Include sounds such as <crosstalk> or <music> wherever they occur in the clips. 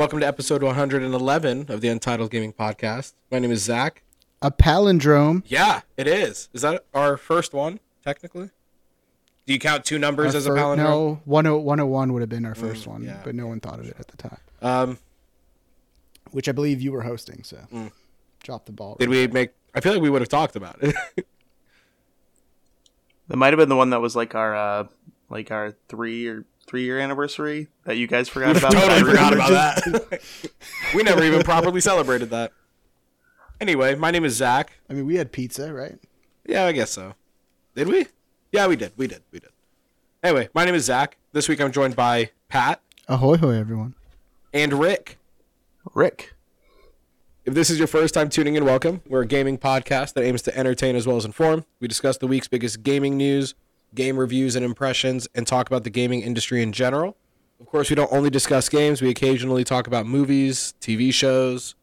Welcome to episode 111 of the Untitled Gaming Podcast. My name is Zach. A palindrome. Yeah, it is. Is that our first one, technically? Do you count two numbers Our as a palindrome? No, 101 would have been our first one, yeah. but no one thought of it at the time. Um, Which I believe you were hosting, so Mm. drop the ball. did we make? I feel like we would have talked about it. <laughs> That might have been the one that was like our uh like our three or three year anniversary that you guys forgot <laughs> about. totally I forgot about that. <laughs> we never even properly celebrated that. Anyway, my name is Zach. I mean, we had pizza, right? Yeah, I guess so. Did we? Yeah, we did. We did. We did. Anyway, my name is Zach. This week I'm joined by Pat Ahoy, hoy, everyone. and Rick. Rick. If this is your first time tuning in, welcome. We're a gaming podcast that aims to entertain as well as inform. We discuss the week's biggest gaming news, game reviews and impressions, and talk about the gaming industry in general. Of course, we don't only discuss games, we occasionally talk about movies, TV shows,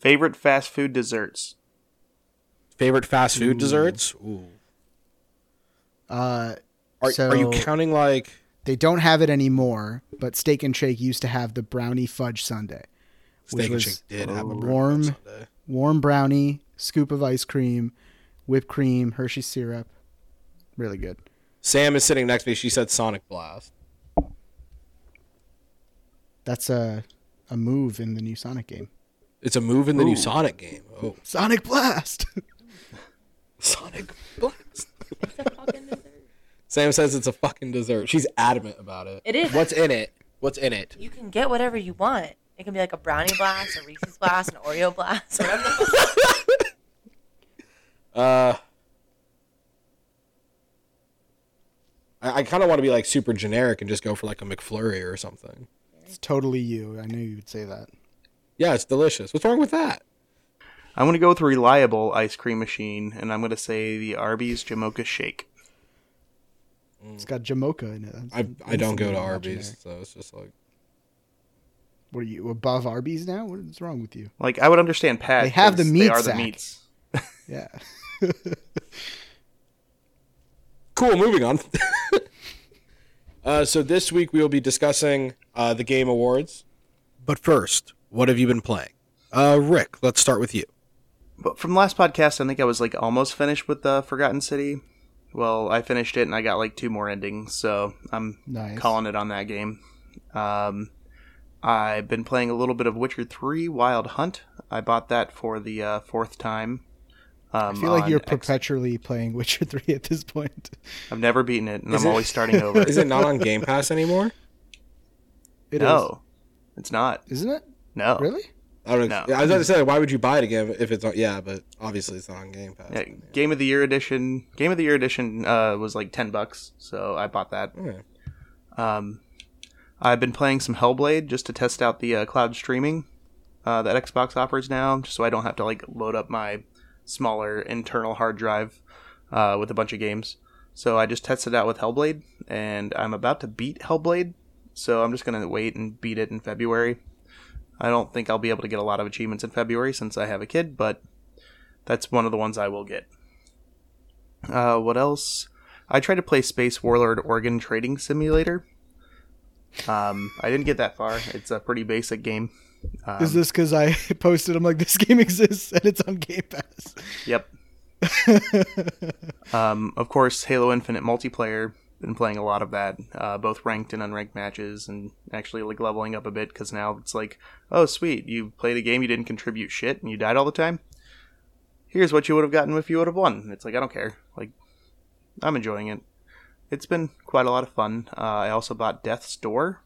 Favorite fast food desserts. favorite fast food desserts. Ooh. Uh, Are, So- are you counting like they don't have it anymore, but Steak and Shake used to have the brownie fudge sundae. Which Steak and was Shake did have a warm- warm Warm brownie, scoop of ice cream, whipped cream, Hershey syrup. Really good. Sam is sitting next to me. She said Sonic Blast. That's a a move in the new Sonic game. It's a move in the new Sonic game. Oh, Sonic Blast. <laughs> Sonic Blast. It's a fucking dessert. Sam says it's a fucking dessert. She's adamant about it. It is. What's in it? What's in it? You can get whatever you want. It can be like a brownie blast, a Reese's blast, an Oreo blast, whatever. the <laughs> fuck. Uh, I, I kind of want to be like super generic and just go for like a McFlurry or something. it's totally you. I knew you would say that. Yeah, it's delicious. What's wrong with that? I'm gonna go with a reliable ice cream machine, and I'm gonna say the Arby's Jamocha Shake. Mm. It's got Jamocha in it. That's I I don't go to Arby's, generic. so it's just like What are you above Arby's now? What is wrong with you? Like I would understand Pat. They have the 'cause meat They are sack. the meats. Yeah. <laughs> <laughs> cool. Moving on. <laughs> uh, so this week we will be discussing uh, the game awards. But first, what have you been playing? Uh, Rick, let's start with you. But from last podcast, I think I was like almost finished with the Forgotten City. Well, I finished it and I got like two more endings, so I'm Nice. calling it on that game. Um, I've been playing a little bit of Witcher 3 Wild Hunt. I bought that for the uh, fourth time. Um, I feel like you're X- perpetually playing <laughs> Witcher 3 at this point. I've never beaten it, and Is I'm it- always starting over. <laughs> Is it not on Game Pass anymore? It is, no, it's not. Isn't it? No. Really? I don't. No. I was about to say, why would you buy it again if it's on? Yeah, but obviously it's not on Game Pass. Yeah, Game of the Year edition. Game of the Year edition uh, was like ten bucks, so I bought that. Okay. Um, I've been playing some Hellblade just to test out the uh, cloud streaming uh, that Xbox offers now, just so I don't have to like load up my smaller internal hard drive uh, with a bunch of games. So I just tested out with Hellblade, and I'm about to beat Hellblade. So I'm just gonna wait and beat it in February. I don't think I'll be able to get a lot of achievements in February since I have a kid, but that's one of the ones I will get. Uh, what else? I tried to play Space Warlord Organ Trading Simulator. Um, I didn't get that far. It's a pretty basic game. Um, is this because I <laughs> posted? I'm like, this game exists and it's on Game Pass. Yep. <laughs> Um, of course, Halo Infinite multiplayer. Been playing a lot of that, uh, both ranked and unranked matches, and actually like leveling up a bit because now it's like, oh sweet, you played a game you didn't contribute shit and you died all the time. Here's what you would have gotten if you would have won. It's like I don't care. Like, I'm enjoying it. It's been quite a lot of fun. Uh, I also bought Death's Door.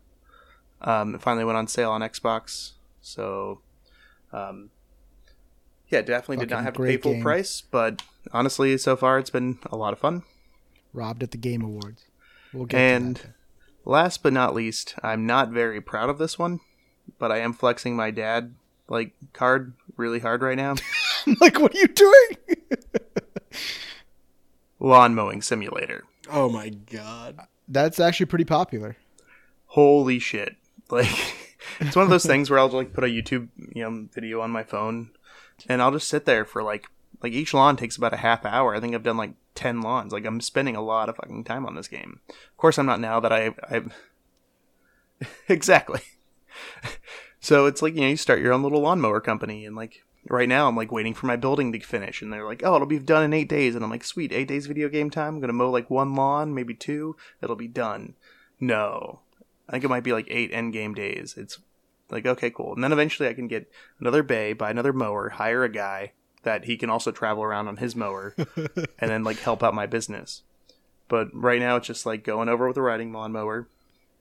Um, it finally went on sale on Xbox, so um, yeah, definitely did not have to pay full game. price, but honestly, so far it's been a lot of fun. Robbed at the Game Awards. We'll get And to that. last but not least, I'm not very proud of this one, but I am flexing my dad like card really hard right now. <laughs> Like, what are you doing? <laughs> Lawn mowing simulator. Oh my god. That's actually pretty popular. Holy shit. Like <laughs> it's one of those things where I'll like put a YouTube, you know, video on my phone and I'll just sit there for like like each lawn takes about a half hour. I think I've done like 10 lawns. Like I'm spending a lot of fucking time on this game. Of course I'm not now that I I <laughs> Exactly. so it's like you know you start your own little lawnmower company, and like right now I'm like waiting for my building to finish, and they're like, oh, it'll be done in eight days, and I'm like, sweet, eight days video game time. I'm gonna mow like one lawn, maybe two. It'll be done. No, I think it might be like eight end game days. It's like okay, cool, and then eventually I can get another bay, buy another mower, hire a guy that he can also travel around on his mower, <laughs> and then like help out my business. But right now it's just like going over with a riding lawnmower,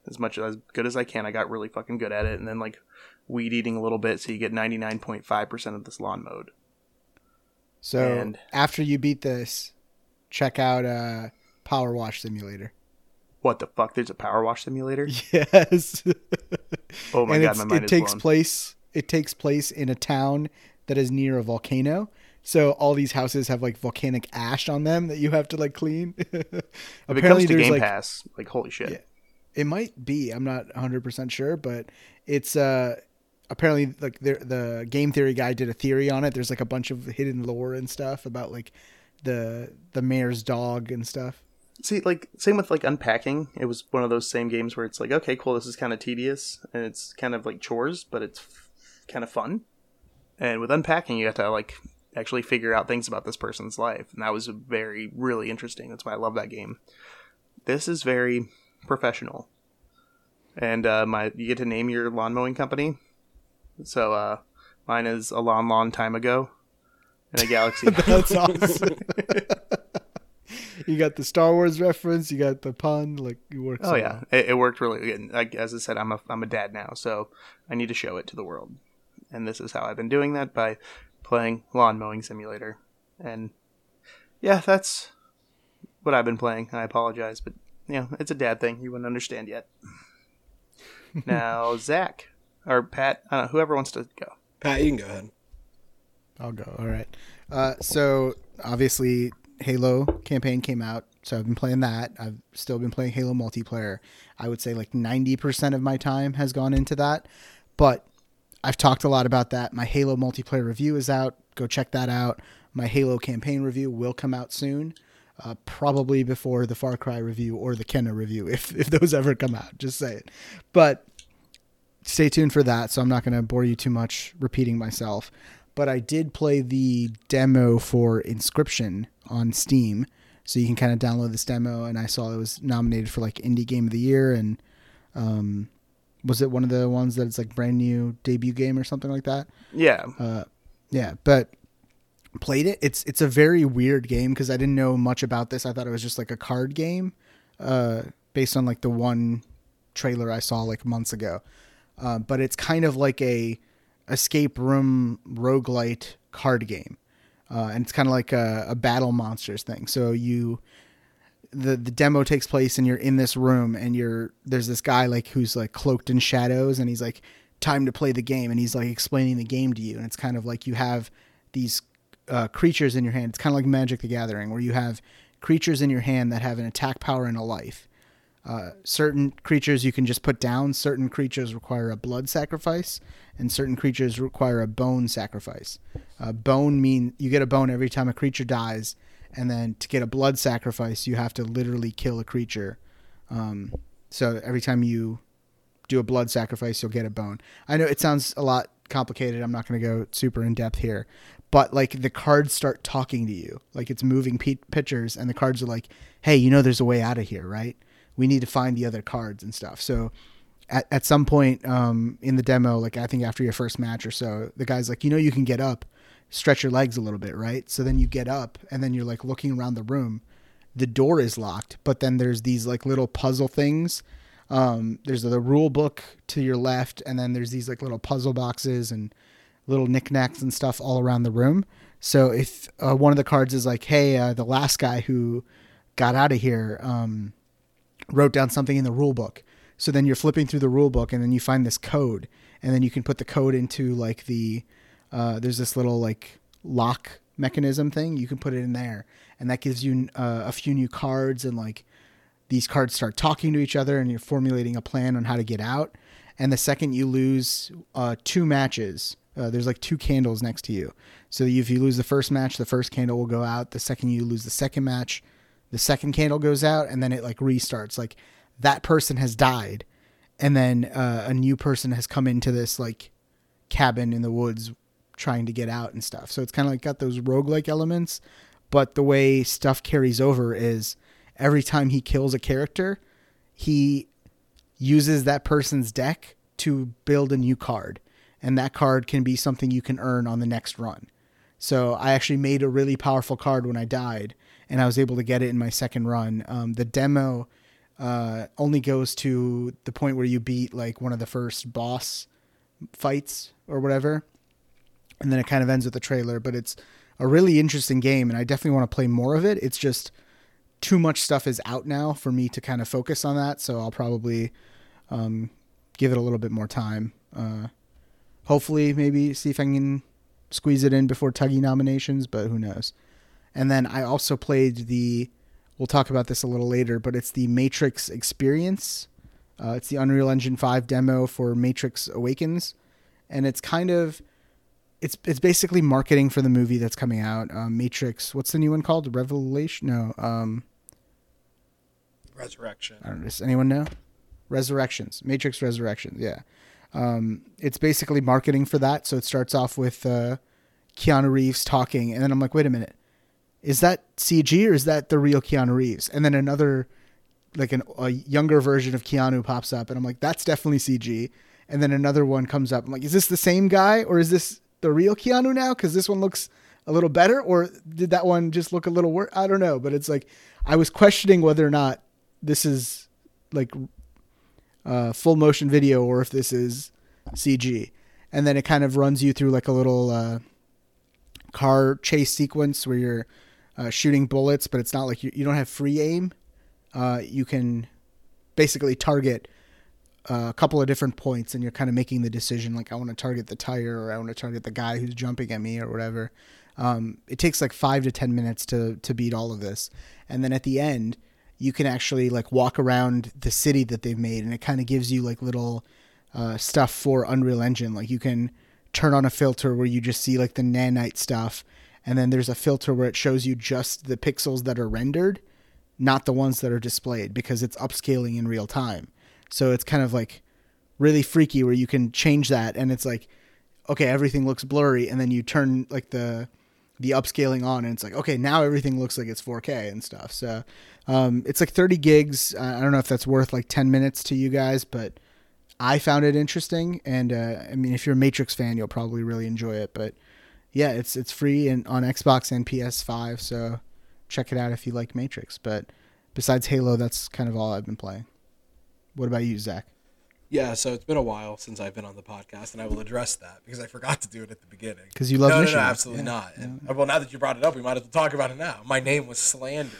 as much as good as I can. I got really fucking good at it, and then like weed eating a little bit, so you get ninety nine point five percent of this lawn mowed. So And- after you beat this, check out uh, Power Wash Simulator. What the fuck? There's a power wash simulator. <laughs> Yes. <laughs> Oh my and god, my mind it is takes blown. place. It takes place in a town that is near a volcano. So all these houses have like volcanic ash on them that you have to like clean. <laughs> If it comes Apparently, to there's Game like Pass, like holy shit. Yeah. it might be. I'm not 100 percent sure, but it's uh apparently like the the game theory guy did a theory on it. There's like a bunch of hidden lore and stuff about like the the mayor's dog and stuff. See, like same with like unpacking. It was one of those same games where it's like, okay, cool, this is kind of tedious and it's kind of like chores, but it's f- kind of fun. And with unpacking, you have to like actually figure out things about this person's life, and that was very really interesting. That's why I love that game. This is very professional, and uh, my you get to name your lawn mowing company. So uh, mine is a long, long time ago in a galaxy. <laughs> That's awesome. <laughs> you got the Star Wars reference. You got the pun. Like it works. Oh yeah, it, it worked really good. Like, as I said, I'm a I'm a dad now, so I need to show it to the world, and this is how I've been doing that by playing lawn mowing simulator, and yeah, that's what I've been playing. I apologize, but you know, it's a dad thing. You wouldn't understand yet. <laughs> now, Zach or Pat, uh, whoever wants to go. Pat, you can go ahead. I'll go. All right. Uh, so obviously, Halo campaign came out, so I've been playing that. I've still been playing Halo multiplayer. I would say like ninety percent of my time has gone into that, but I've talked a lot about that. My Halo multiplayer review is out. Go check that out. My Halo campaign review will come out soon, uh, probably before the Far Cry review or the Kena review, <laughs> if if those ever come out. Just say it. But stay tuned for that. So I'm not going to bore you too much repeating myself. But I did play the demo for Inscryption on Steam, so you can kind of download this demo. And I saw it was nominated for like Indie Game of the Year, and um, was it one of the ones that it's like brand new debut game or something like that? Yeah, Uh, yeah, but played it. It's it's a very weird game because I didn't know much about this. I thought it was just like a card game, uh, based on like the one trailer I saw like months ago. Uh, but it's kind of like a escape room roguelite card game. Uh, and it's kind of like a, a battle monsters thing. So you the the demo takes place and you're in this room and you're there's this guy like who's like cloaked in shadows and he's like time to play the game and he's like explaining the game to you and it's kind of like you have these uh, creatures in your hand it's kind of like magic the gathering where you have creatures in your hand that have an attack power and a life uh, certain creatures you can just put down. Certain creatures require a blood sacrifice and certain creatures require a bone sacrifice. Uh, bone mean you get a bone every time a creature dies and then to get a blood sacrifice you have to literally kill a creature. Um, so every time you do a blood sacrifice you'll get a bone. I know it sounds a lot complicated. I'm not going to go super in depth here but like the cards start talking to you. Like it's moving pictures and the cards are like hey you know there's a way out of here right we need to find the other cards and stuff. So at, at some point um, in the demo like i think after your first match or so the guy's like you know you can get up stretch your legs a little bit right? So then you get up and then you're like looking around the room. The door is locked but then there's these like little puzzle things. Um, there's the rule book to your left and then there's these like little puzzle boxes and little knickknacks and stuff all around the room. So if uh, one of the cards is like hey uh, the last guy who got out of here um, wrote down something in the rule book. So then you're flipping through the rule book and then you find this code and then you can put the code into like the uh, there's this little like lock mechanism thing. You can put it in there and that gives you uh, a few new cards and like these cards start talking to each other and you're formulating a plan on how to get out. And the second you lose uh, two matches uh, there's like two candles next to you. So if you lose the first match the first candle will go out. The second you lose the second match the second candle goes out and then it like restarts like that person has died and then uh, a new person has come into this like cabin in the woods trying to get out and stuff. So it's kind of like got those roguelike elements, but the way stuff carries over is every time he kills a character, he uses that person's deck to build a new card. And that card can be something you can earn on the next run. So I actually made a really powerful card when I died, and I was able to get it in my second run. Um, the demo uh, only goes to the point where you beat like one of the first boss fights or whatever, and then it kind of ends with the trailer. But it's a really interesting game, and I definitely want to play more of it. It's just too much stuff is out now for me to kind of focus on that, so I'll probably um, give it a little bit more time. Uh, hopefully, maybe see if I can squeeze it in before Tuggy nominations, but who knows. And then I also played the. We'll talk about this a little later, but it's the Matrix Experience. Uh, it's the Unreal Engine 5 demo for Matrix Awakens, and it's kind of it's it's basically marketing for the movie that's coming out. Um, Matrix, what's the new one called? Revelation? No. Um, Resurrection. I don't know. Does anyone know? Resurrections. Matrix Resurrections. Yeah. Um, it's basically marketing for that. So it starts off with uh, Keanu Reeves talking, and then I'm like, wait a minute, is that CG or is that the real Keanu Reeves? And then another, like an, a younger version of Keanu pops up, and I'm like, that's definitely CG. And then another one comes up. I'm like, is this the same guy or is this the real Keanu now? Because this one looks a little better, or did that one just look a little worse? I don't know, but it's like I was questioning whether or not this is like uh, full motion video or if this is CG. And then it kind of runs you through like a little uh, car chase sequence where you're uh, shooting bullets, but it's not like you, you don't have free aim. Uh, you can basically target uh, a couple of different points and you're kind of making the decision like I want to target the tire or I want to target the guy who's jumping at me or whatever. Um, it takes like five to 10 minutes to, to beat all of this. And then at the end, you can actually like walk around the city that they've made and it kind of gives you like little uh, stuff for Unreal Engine. Like you can turn on a filter where you just see like the nanite stuff, and then there's a filter where it shows you just the pixels that are rendered, not the ones that are displayed because it's upscaling in real time. So it's kind of like really freaky where you can change that and it's like okay everything looks blurry and then you turn like the the upscaling on and it's like okay now everything looks like it's 4k and stuff so um, it's like 30 gigs i don't know if that's worth like 10 minutes to you guys but I found it interesting, and uh, I mean, if you're a Matrix fan, you'll probably really enjoy it. But yeah, it's it's free and on Xbox and PS5, so check it out if you like Matrix. But besides Halo, that's kind of all I've been playing. What about you, Zach? Yeah, so it's been a while since I've been on the podcast, and I will address that because I forgot to do it at the beginning. Because you love no, no, no, absolutely Yeah. not. And, Well, now that you brought it up, we might as well talk about it now. My name was slandered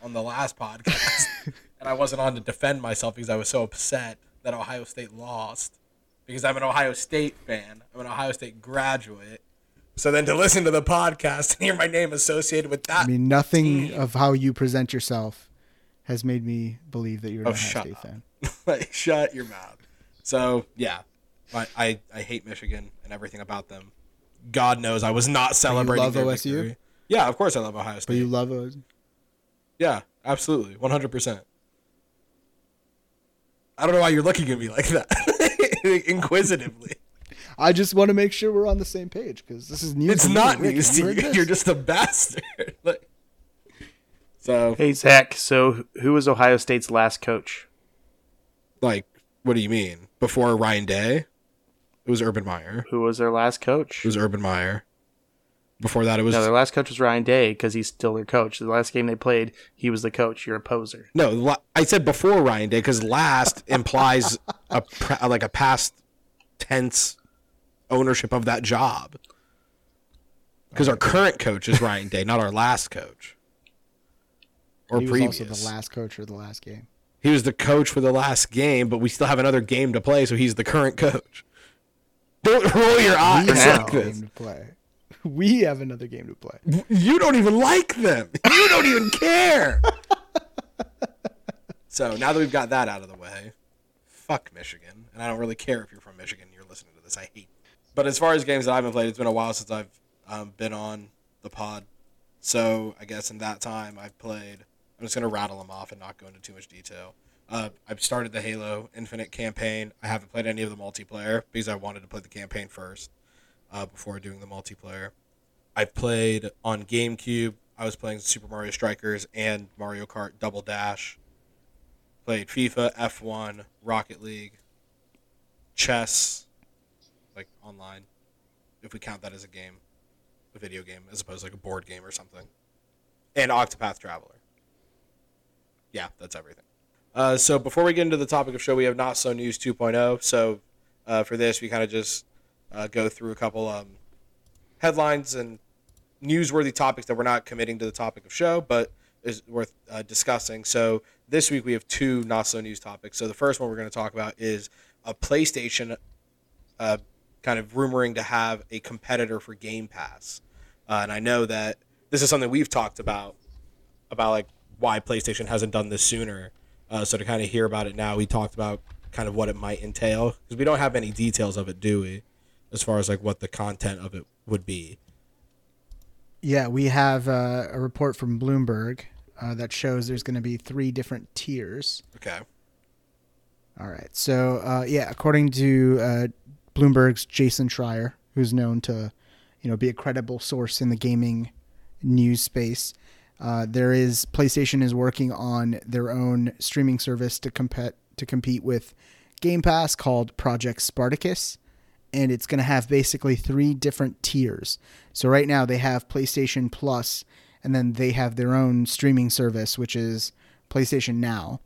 on the last <laughs> podcast, <laughs> and I wasn't on to defend myself because I was so upset that Ohio State lost. Because I'm an Ohio State fan, I'm an Ohio State graduate. So then to listen to the podcast and hear my name associated with that, I mean, nothing team. of how you present yourself has made me believe that you're Oh, Ohio shut State up. fan. <laughs> like shut your mouth. So yeah, I, I I hate Michigan and everything about them. God knows I was not celebrating. love their OSU? victory. Yeah, of course I love Ohio State. But you love those. yeah, absolutely, one hundred percent. I don't know why you're looking at me like that, <laughs> inquisitively. I just want to make sure we're on the same page because this is news. It's to me. not Rick, news have to you heard you. this? You're just a bastard. <laughs> Like- so, Hey Zach, so who was Ohio State's last coach? like, what do you mean? Before Ryan Day, it was Urban Meyer. Who was their last coach? It was Urban Meyer. Before that, it was No, their last coach was Ryan Day because he's still their coach. The last game they played, he was the coach. You're a poser. No, I said before Ryan Day because last implies a <laughs> like a past tense ownership of that job. Because our current coach is Ryan Day, not our last coach. Or he previous. the last coach for the last game. He was the coach for the last game, but we still have another game to play, so he's the current coach. Don't roll your eyes We have like another this. game to play. <laughs> We have another game to play. You don't even like them. You don't even care. <laughs> so now that we've got that out of the way, fuck Michigan. And I don't really care if you're from Michigan and you're listening to this. I hate. But as far as games that I haven't played, it's been a while since I've um, been on the pod. So I guess in that time I've played. I'm just gonna rattle them off and not go into too much detail. Uh, I've started the Halo Infinite campaign. I haven't played any of the multiplayer because I wanted to play the campaign first uh, before doing the multiplayer. I've played on GameCube. I was playing Super Mario Strikers and Mario Kart Double Dash. Played FIFA, F1, Rocket League, chess, like online, if we count that as a game, a video game, as opposed to like a board game or something, and Octopath Traveler. Yeah, that's everything. Uh, so before we get into the topic of show, we have not so news 2.0. So uh, for this, we kind of just uh, go through a couple um, headlines and newsworthy topics that we're not committing to the topic of show, but is worth uh, discussing. So this week we have two not so news topics. So the first one we're going to talk about is a PlayStation uh, kind of rumoring to have a competitor for Game Pass, uh, and I know that this is something we've talked about about like why PlayStation hasn't done this sooner. Uh, so to kind of hear about it now, we talked about kind of what it might entail because we don't have any details of it, do we? As far as like what the content of it would be. Yeah, we have uh, a report from Bloomberg uh, that shows there's going to be three different tiers. Okay. All right. So, uh, yeah, according to uh, Bloomberg's Jason Schreier, who's known to, you know, be a credible source in the gaming news space, uh, there is PlayStation is working on their own streaming service to compete to compete with Game Pass called Project Spartacus, and it's going to have basically three different tiers. So right now they have PlayStation Plus, and then they have their own streaming service, which is PlayStation Now.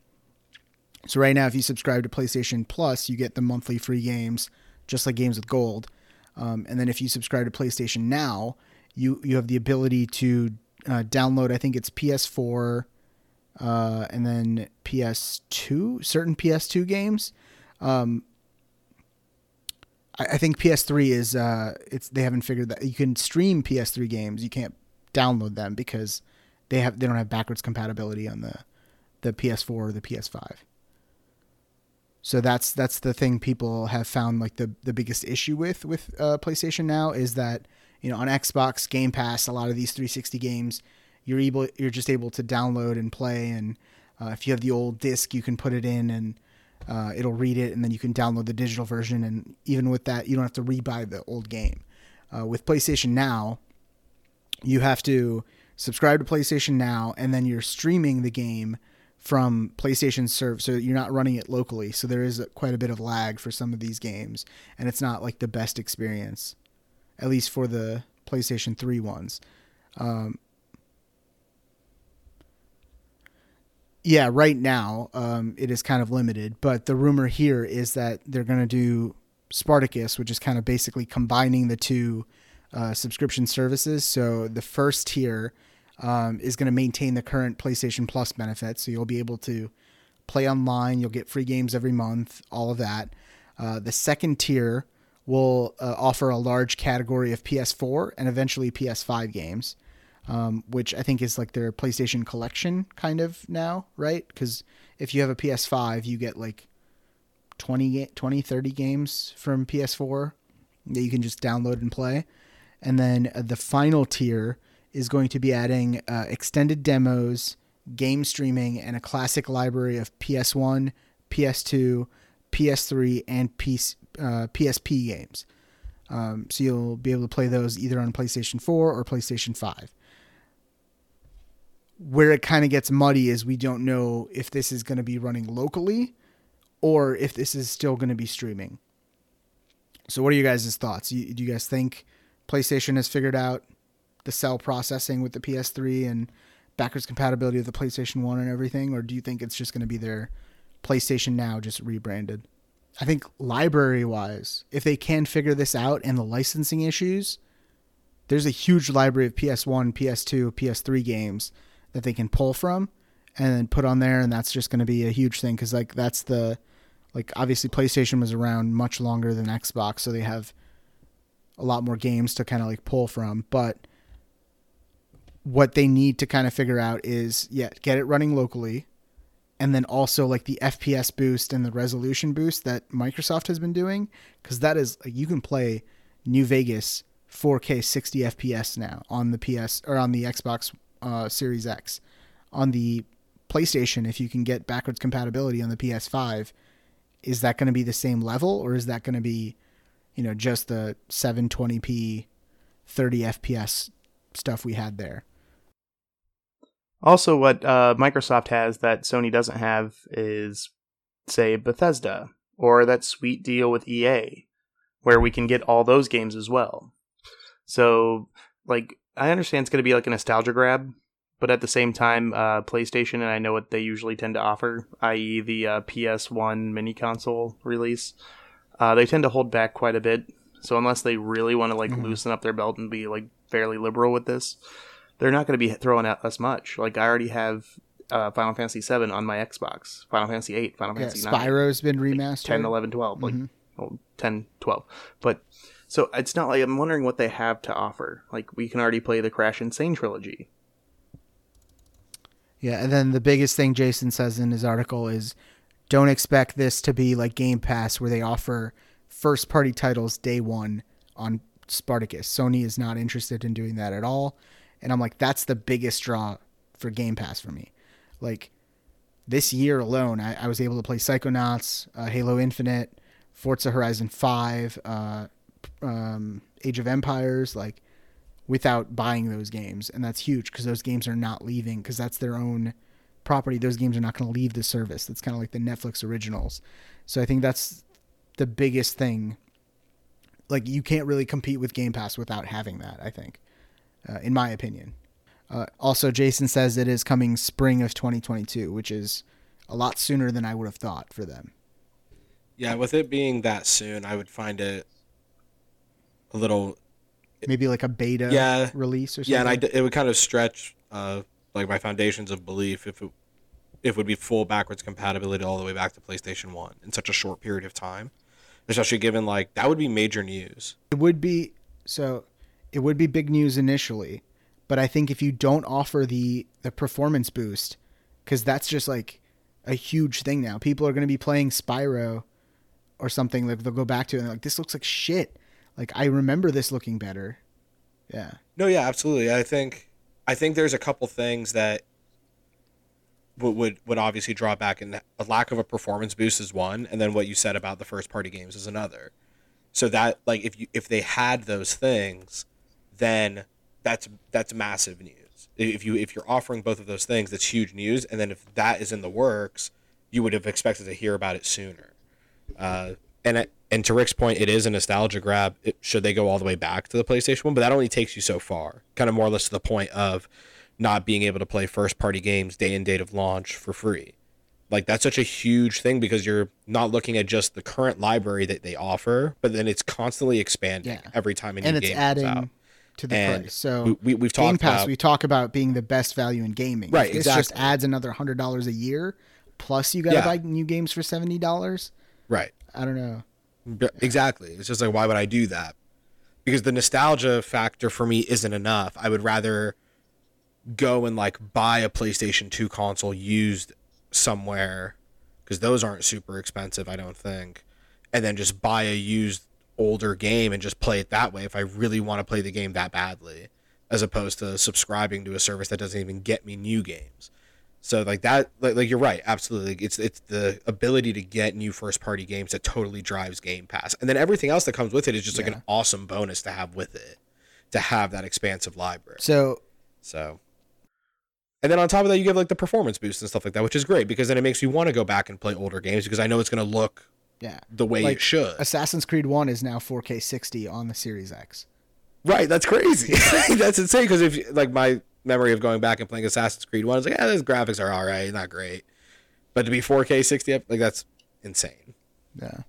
So right now, if you subscribe to PlayStation Plus, you get the monthly free games, just like games with gold. Um, and then if you subscribe to PlayStation Now, you you have the ability to uh, download. I think it's PS4, uh, and then PS2, certain PS2 games. Um, I, I think PS3 is uh, it's they haven't figured that you can stream PS3 games. You can't download them because they have they don't have backwards compatibility on the the PS4 or the PS5. So that's that's the thing people have found like the the biggest issue with with uh, PlayStation now is that you know on Xbox Game Pass a lot of these 360 games you're able you're just able to download and play and uh, if you have the old disc you can put it in and uh, it'll read it and then you can download the digital version and even with that you don't have to rebuy the old game. Uh, with PlayStation Now, you have to subscribe to PlayStation Now and then you're streaming the game from PlayStation Serve, so you're not running it locally. So there is a, quite a bit of lag for some of these games, and it's not like the best experience, at least for the PlayStation 3 ones. Um, yeah, right now um, it is kind of limited, but the rumor here is that they're going to do Spartacus, which is kind of basically combining the two uh, subscription services. So the first tier um, is going to maintain the current PlayStation Plus benefits. So you'll be able to play online, you'll get free games every month, all of that. Uh, the second tier will uh, offer a large category of PS4 and eventually PS5 games, um, which I think is like their PlayStation collection kind of now, right? Because if you have a PS5, you get like 20, 20, 30 games from PS4 that you can just download and play. And then uh, the final tier is going to be adding uh, extended demos, game streaming, and a classic library of PS1, PS2, PS3, and uh, PSP games. Um, so you'll be able to play those either on PlayStation 4 or PlayStation 5. Where it kind of gets muddy is we don't know if this is going to be running locally or if this is still going to be streaming. So, what are you guys' thoughts? Do you guys think PlayStation has figured out the cell processing with the PS3 and backwards compatibility of the PlayStation 1 and everything? Or do you think it's just going to be their PlayStation Now just rebranded? I think library wise, if they can figure this out and the licensing issues, there's a huge library of PS1, PS2, PS3 games that they can pull from and then put on there. And that's just going to be a huge thing because, like, that's the, like, obviously PlayStation was around much longer than Xbox. So they have a lot more games to kind of like pull from. But what they need to kind of figure out is yeah, get it running locally and then also like the FPS boost and the resolution boost that Microsoft has been doing cuz that is like you can play New Vegas 4K 60 FPS now on the PS or on the Xbox uh, Series X. On the PlayStation, if you can get backwards compatibility on the PS5, is that going to be the same level or is that going to be, you know, just the 720p, 30 FPS stuff we had there? Also, what uh, Microsoft has that Sony doesn't have is, say, Bethesda or that sweet deal with EA, where we can get all those games as well. So, like, I understand it's going to be like a nostalgia grab, but at the same time, uh, PlayStation and I know what they usually tend to offer, i.e., the uh, PS1 mini console release. Uh, they tend to hold back quite a bit. So unless they really want to like Mhm. loosen up their belt and be like fairly liberal with this, they're not going to be throwing out us much. Like I already have uh, Final Fantasy VII on my Xbox, Final Fantasy VIII, Final Yeah, Fantasy IX. Spyro's been remastered. 10, 11, 12, like Mhm. well, 10, 12. But so it's not like I'm wondering what they have to offer. Like we can already play the Crash N. Sane trilogy. Yeah, and then the biggest thing Jason says in his article is don't expect this to be like Game Pass where they offer first party titles day one on Spartacus. Sony is not interested in doing that at all. And I'm like, that's the biggest draw for Game Pass for me. Like this year alone, I, I was able to play Psychonauts, uh, Halo Infinite, Forza Horizon 5, uh, um, Age of Empires, like without buying those games. And that's huge because those games are not leaving because that's their own property. Those games are not going to leave the service. That's kind of like the Netflix originals. So I think that's the biggest thing. Like you can't really compete with Game Pass without having that, I think, uh, in my opinion. Uh, also, Jason says it is coming spring of 2022, which is a lot sooner than I would have thought for them. Yeah, with it being that soon, I would find it a little Maybe like a beta Yeah. release or something. yeah, and I it would kind of stretch uh like my foundations of belief if it if it would be full backwards compatibility all the way back to PlayStation One in such a short period of time, especially given like that would be major news. It would be so it would be big news initially, but I think if you don't offer the the performance boost cuz that's just like a huge thing now. People are going to be playing Spyro or something like they'll go back to it and they're like this looks like shit. Like I remember this looking better. Yeah. No, yeah, absolutely. I think I think there's a couple things that would would, would obviously draw back, and a lack of a performance boost is one, and then what you said about the first party games is another. So that like if you if they had those things, then that's that's massive news. If you if you're offering both of those things, that's huge news. And then if that is in the works, you would have expected to hear about it sooner. Uh, and it, and to Rick's point, it is a nostalgia grab. It, should they go all the way back to the PlayStation One, but that only takes you so far. Kind of more or less to the point of not being able to play first party games day and date of launch for free. Like that's such a huge thing because you're not looking at just the current library that they offer, but then it's constantly expanding Yeah. every time a new and it's game comes out. To the And price. So we, we, we've Game talked Pass about we talk about being the best value in gaming. Right, If This just adds another $100 a year plus you got to Yeah. buy new games for $70. right. I don't know. Exactly. It's just like, why would I do that? Because the nostalgia factor for me isn't enough. I would rather go and like buy a PlayStation 2 console used somewhere because those aren't super expensive, I don't think. And then just buy a used older game and just play it that way if I really want to play the game that badly, as opposed to subscribing to a service that doesn't even get me new games. So like that, like, like you're right, absolutely. It's it's the ability to get new first party games that totally drives Game Pass, and then everything else that comes with it is just like an awesome bonus to have with it, to have that expansive library. So So, and then on top of that, you get like the performance boost and stuff like that, which is great because then it makes you want to go back and play older games because I know it's going to look yeah, the way Like, it should. Assassin's Creed One is now 4K 60 on the Series X. Right, that's crazy. <laughs> that's insane because if like my memory of going back and playing Assassin's Creed One, is like, yeah, those graphics are all right, not great, but to be 4K 60, like that's insane. Yeah.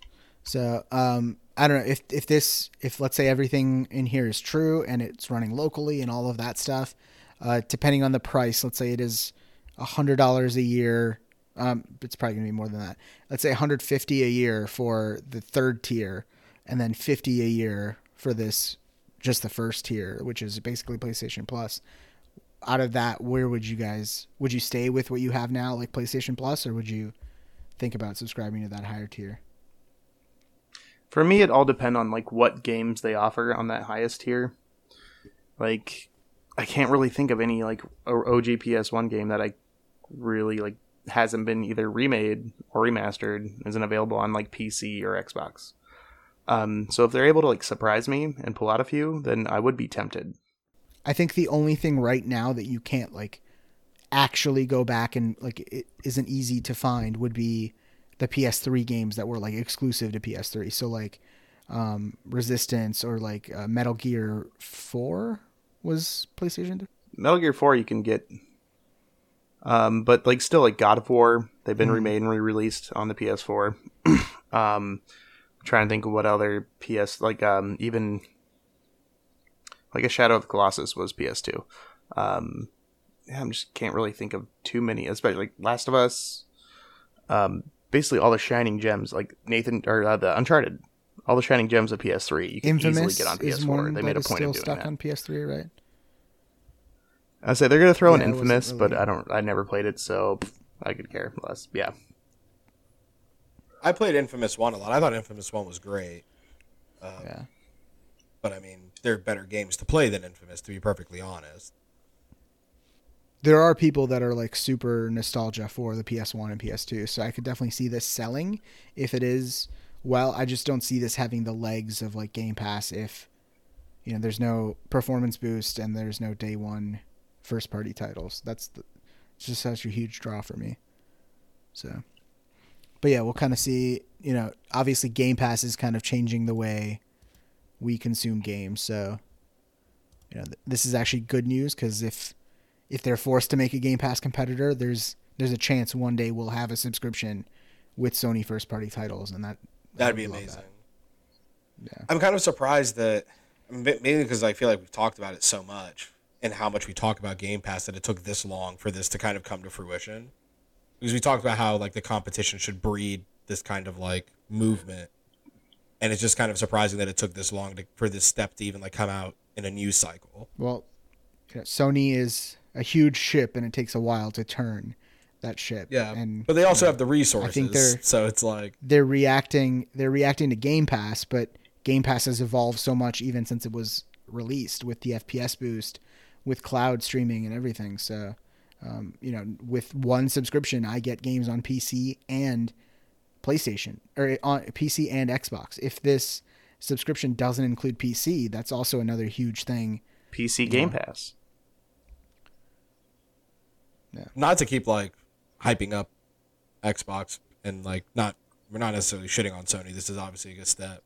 So um, I don't know if if this if let's say everything in here is true and it's running locally and all of that stuff, uh, depending on the price, let's say it is a hundred dollars a year. Um, it's probably gonna be more than that. Let's say 150 a year for the third tier, and then 50 a year for this just the first tier, which is basically PlayStation Plus. Out of that, where would you guys would you stay with what you have now, like PlayStation Plus, or would you think about subscribing to that higher tier? For me, it all depend on like what games they offer on that highest tier. Like, I can't really think of any like OG PS1 game that I really like hasn't been either remade or remastered, isn't available on like PC or Xbox. Um, so if they're able to like surprise me and pull out a few, then I would be tempted. I think the only thing right now that you can't like actually go back and like it isn't easy to find would be the PS3 games that were like exclusive to PS3. So like um, Resistance or like uh, Metal Gear 4 was PlayStation 3. Metal Gear 4 you can get um, but like still like God of War, they've been remade and re-released on the PS4. <clears throat> um, I'm trying to think of what other PS like um even like a Shadow of the Colossus was PS2. Um, yeah, I'm just can't really think of too many, especially like Last of Us. Um, basically all the shining gems, like Nathan or uh, the Uncharted, all the shining gems of PS3, you can easily get on PS4. one They made a point still of doing stuck that. on PS3, right? I say they're gonna throw Yeah, in it wasn't Infamous, but I don't. I never played it, so I could care less. Yeah, I played Infamous One a lot. I thought Infamous One was great, um, yeah. but I mean, there are better games to play than Infamous, to be perfectly honest. There are people that are like super nostalgia for the PS1 and PS2, so I could definitely see this selling if it is well. I just don't see this having the legs of like Game Pass if you know there's no performance boost and there's no day one first party titles. That's the, it's just such a huge draw for me. So, but yeah, we'll kind of see. You know, obviously Game Pass is kind of changing the way we consume games. So, you know, th- this is actually good news because if if they're forced to make a Game Pass competitor, there's there's a chance one day we'll have a subscription with Sony first party titles, and that That'd be amazing. that. Yeah. I'm kind of surprised that mainly because I feel like we've talked about it so much and how much we talk about Game Pass that it took this long for this to kind of come to fruition. Because we talked about how like the competition should breed this kind of like movement, and it's just kind of surprising that it took this long to, for this step to even like come out in a news cycle. Well, you know, Sony is a huge ship, and it takes a while to turn that ship. Yeah, and but they also have the resources, I think they're- so it's like they're reacting. They're reacting to Game Pass, but Game Pass has evolved so much even since it was released with the FPS boost, with cloud streaming and everything. So, um, you know, with one subscription, I get games on PC and PlayStation or on PC and Xbox. If this subscription doesn't include PC, that's also another huge thing. PC Game Pass. Yeah. not to keep like hyping up Xbox and like not we're not necessarily shitting on Sony. This is obviously a good step,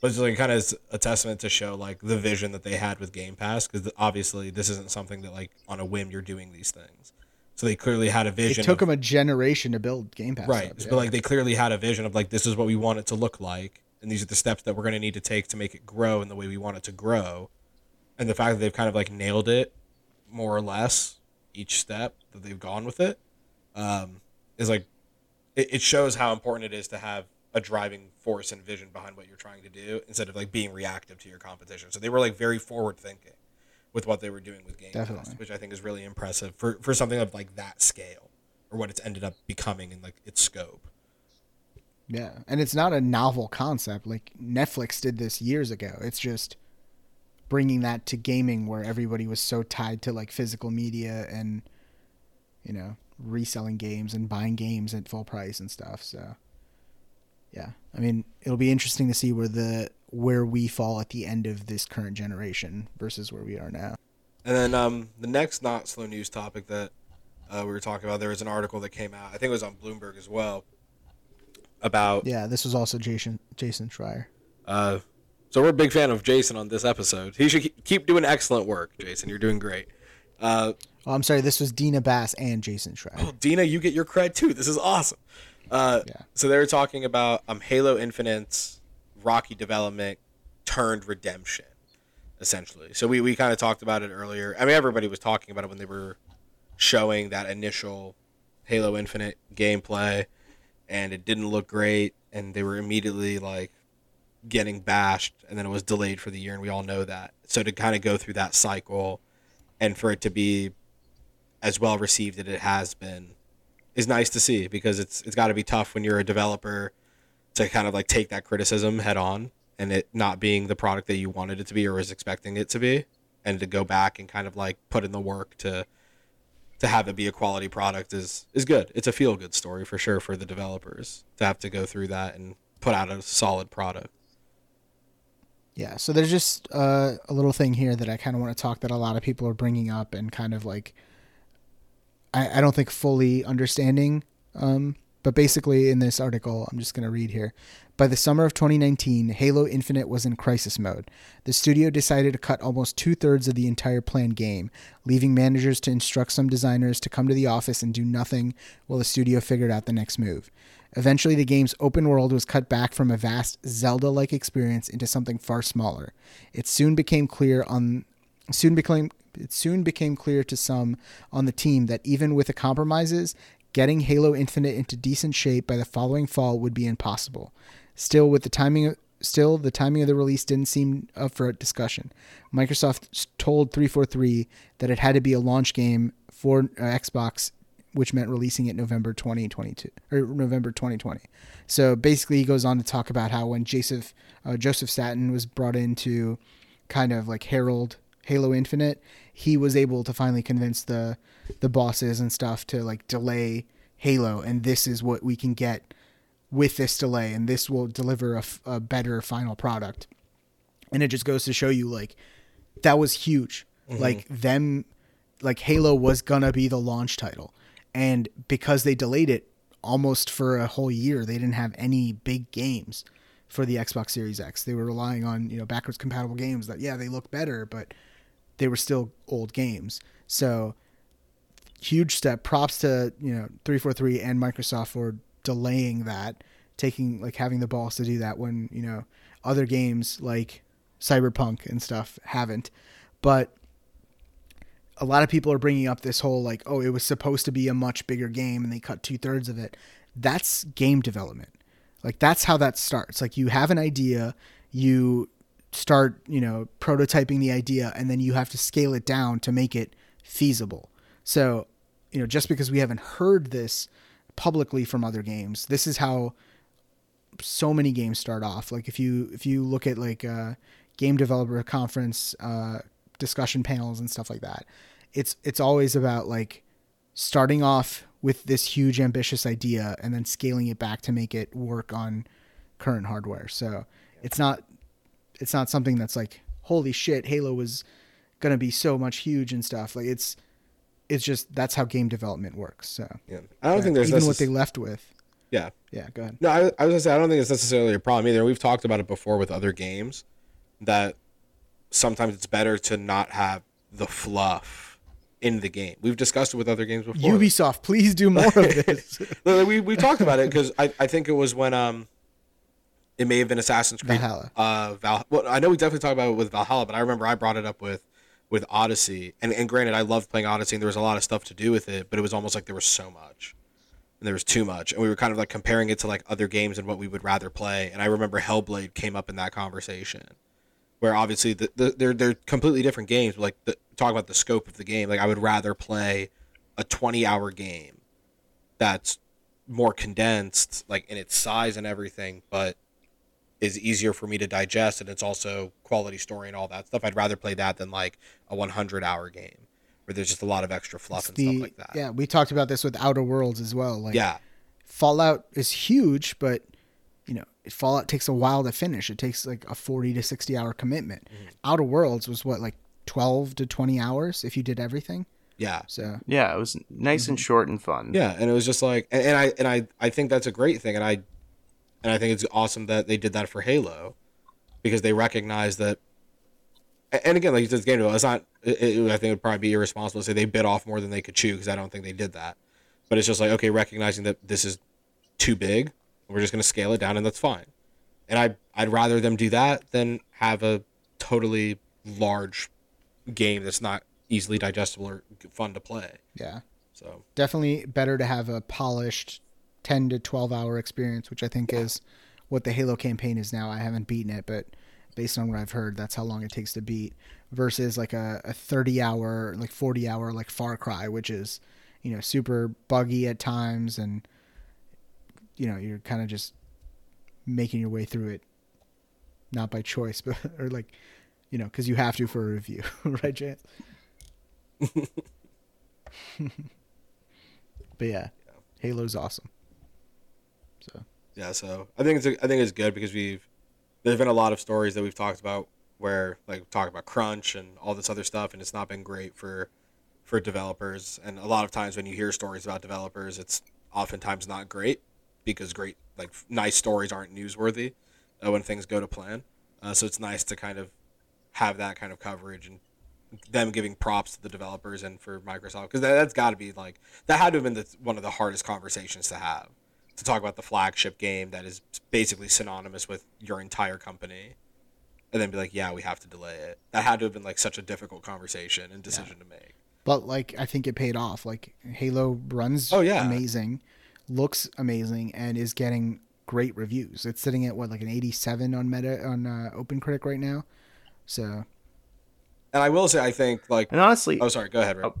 but it's like kind of a testament to show like the vision that they had with Game Pass because obviously this isn't something that like on a whim you're doing these things. So they clearly had a vision. It took of- them a generation to build Game Pass. right, up, but like they clearly had a vision of like this is what we want it to look like, and these are the steps that we're going to need to take to make it grow in the way we want it to grow. And the fact that they've kind of like nailed it, more or less, each step that they've gone with it, um, is like it, it shows how important it is to have a driving force and vision behind what you're trying to do instead of like being reactive to your competition. So they were like very forward thinking with what they were doing with Game Pass, which I think is really impressive for for something of like that scale or what it's ended up becoming in like its scope. Yeah, and it's not a novel concept. Like Netflix did this years ago. It's just bringing that to gaming, where everybody was so tied to like physical media and you know reselling games and buying games at full price and stuff. So yeah, I mean it'll be interesting to see where the where we fall at the end of this current generation versus where we are now. And then um, the next not slow news topic that uh, we were talking about, there was an article that came out. I think it was on Bloomberg as well about Yeah, this was also Jason Jason Schreier. Uh, so we're a big fan of Jason on this episode. He should keep- doing excellent work, Jason. You're doing great. Uh, Oh, I'm sorry. This was Dina Bass and Jason Schreier. oh, Dina, you get your cred too. This is awesome. Uh, Yeah. So they were talking about um, Halo Infinite's rocky development turned redemption, essentially. So we, we kind of talked about it earlier. I mean, everybody was talking about it when they were showing that initial Halo Infinite gameplay, and it didn't look great, and they were immediately like getting bashed, and then it was delayed for the year, and we all know that. So to kind of go through that cycle, and for it to be as well received as it has been, is nice to see because it's it's got to be tough when you're a developer to kind of like take that criticism head on and it not being the product that you wanted it to be or was expecting it to be and to go back and kind of like put in the work to to have it be a quality product is is good. It's a feel good story for sure for the developers to have to go through that and put out a solid product. Yeah, so there's just uh, a little thing here that I kind of want to talk that a lot of people are bringing up and kind of like I, I don't think fully understanding. Um, but basically, in this article, I'm just going to read here. By the summer of 2019, Halo Infinite was in crisis mode. The studio decided to cut almost two thirds of the entire planned game, leaving managers to instruct some designers to come to the office and do nothing while the studio figured out the next move. Eventually, the game's open world was cut back from a vast Zelda like experience into something far smaller. It soon became clear on soon became it soon became clear to some on the team that even with the compromises, getting Halo Infinite into decent shape by the following fall would be impossible. Still, with the timing, still the timing of the release didn't seem up for discussion. Microsoft told 343 that it had to be a launch game for uh, Xbox, which meant releasing it November 2022 or November 2020. So basically, he goes on to talk about how when Joseph uh, Joseph Staten was brought in to kind of like herald Halo Infinite, he was able to finally convince the the bosses and stuff to like delay Halo, and this is what we can get with this delay, and this will deliver a, a better final product. And it just goes to show you like that was huge. Mm-hmm. Like them, like Halo was gonna be the launch title, and because they delayed it almost for a whole year, they didn't have any big games for the Xbox Series X. They were relying on you know backwards compatible games that yeah they look better, but they were still old games. So huge step. Props to you know 343 and Microsoft for delaying that, taking like having the balls to do that when you know other games like Cyberpunk and stuff haven't. But a lot of people are bringing up this whole like, oh, it was supposed to be a much bigger game and they cut two thirds of it. That's game development. Like that's how that starts. Like you have an idea, you start, you know, prototyping the idea and then you have to scale it down to make it feasible. So, you know, just because we haven't heard this publicly from other games, this is how so many games start off. Like if you if you look at like uh game developer conference uh discussion panels and stuff like that, it's it's always about like starting off with this huge ambitious idea and then scaling it back to make it work on current hardware. So, it's not it's not something that's like holy shit halo was gonna be so much huge and stuff. Like it's it's just that's how game development works so. Yeah. I don't think there's even necess- what they left with. Yeah. Yeah go ahead. No I, I was gonna say i don't think it's necessarily a problem either. We've talked about it before with other games that sometimes it's better to not have the fluff in the game. We've discussed it with other games before. Ubisoft, please do more of <laughs> this. we we talked about it because I, I think it was when um it may have been Assassin's Creed Valhalla. Uh, Val. Well, I know we definitely talked about it with Valhalla, but I remember I brought it up with with Odyssey. And and granted, I loved playing Odyssey, and there was a lot of stuff to do with it, but it was almost like there was so much, and there was too much, and we were kind of like comparing it to like other games and what we would rather play. And I remember Hellblade came up in that conversation, where obviously the, the, they're they're completely different games. But like the, talk about the scope of the game, like I would rather play a twenty hour game that's more condensed, like in its size and everything, but is easier for me to digest and it's also quality story and all that stuff. I'd rather play that than like a 100 hour game where there's just a lot of extra fluff it's and the, stuff like that. Yeah, we talked about this with Outer Worlds as well. Like yeah. Fallout is huge, but you know, Fallout takes a while to finish. It takes like a 40 to 60 hour commitment. Mm-hmm. Outer Worlds was what like 12 to 20 hours if you did everything. Yeah. So yeah, it was nice mm-hmm. and short and fun. Yeah, and it was just like, and, and I and I I think that's a great thing, and I and I think it's awesome that they did that for Halo because they recognize that. And again, like you said, game it's not. It, it, I think it would probably be irresponsible to say they bit off more than they could chew because I don't think they did that. But it's just like okay, recognizing that this is too big, we're just going to scale it down, and that's fine. And I I'd rather them do that than have a totally large game that's not easily digestible or fun to play. Yeah. So definitely better to have a polished 10 to 12 hour experience, which I think yeah. is what the Halo campaign is now. I haven't beaten it, but based on what I've heard, that's how long it takes to beat versus like a, a 30 hour, like 40 hour, like Far Cry, which is, you know, super buggy at times. And, you know, you're kind of just making your way through it, not by choice, <laughs> but, or like, you know, because you have to for a review, <laughs> right, Chance? <laughs> But yeah, Halo's awesome. So Yeah, so I think it's I think it's good because we've there's been a lot of stories that we've talked about where like talk about crunch and all this other stuff, and it's not been great for for developers. And a lot of times when you hear stories about developers, it's oftentimes not great because great like nice stories aren't newsworthy uh, when things go to plan. Uh, so it's nice to kind of have that kind of coverage and them giving props to the developers and for Microsoft because that, that's got to be like that had to have been the, one of the hardest conversations to have to talk about the flagship game that is basically synonymous with your entire company and then be like yeah we have to delay it that had to have been like such a difficult conversation and decision to make But like I think it paid off. Like Halo runs Oh, yeah. amazing, looks amazing, and is getting great reviews. It's sitting at what like an 87 on Meta on uh, OpenCritic right now. So and I will say I think like And honestly, oh sorry go ahead Rick. Oh.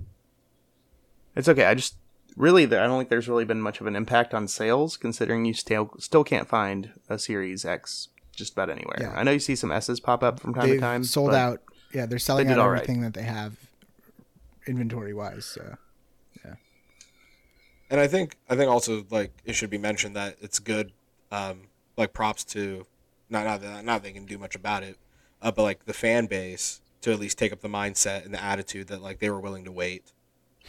it's okay. I just really, I don't think there's really been much of an impact on sales, considering you still still can't find a Series X just about anywhere. Yeah. I know you see some S's pop up from time they've to time. sold out. Yeah, they're selling did out all right. everything that they have inventory wise. So and I think I think also like it should be mentioned that it's good, um, like props to, not not that not that they can do much about it, uh, but like the fan base to at least take up the mindset and the attitude that like they were willing to wait,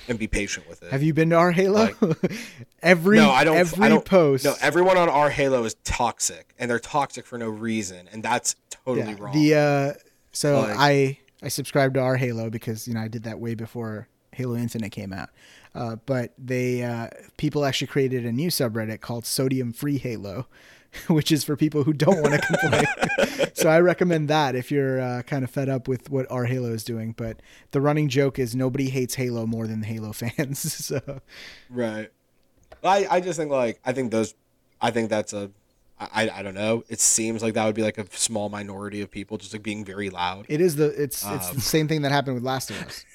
and be patient with it. have you been to our Halo? <laughs> every no, I don't. every I don't, post. No, everyone on our Halo is toxic, and they're toxic for no reason, and that's totally Yeah, wrong. The uh, so Like- I I subscribed to our Halo because you know I did that way before Halo Infinite came out. Uh, but they uh, people actually created a new subreddit called Sodium Free Halo, <laughs> which is for people who don't want to complain. <laughs> so I recommend that if you're uh, kind of fed up with what our Halo is doing. But the running joke is nobody hates Halo more than the Halo <laughs> fans. so Right. I, I just think like I think those I think that's a I, I don't know. It seems like that would be like a small minority of people just like being very loud. It is the it's it's Um, the same thing that happened with Last of Us.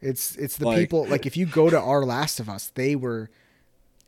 It's it's the Like- people like if you go to our Last of Us, they were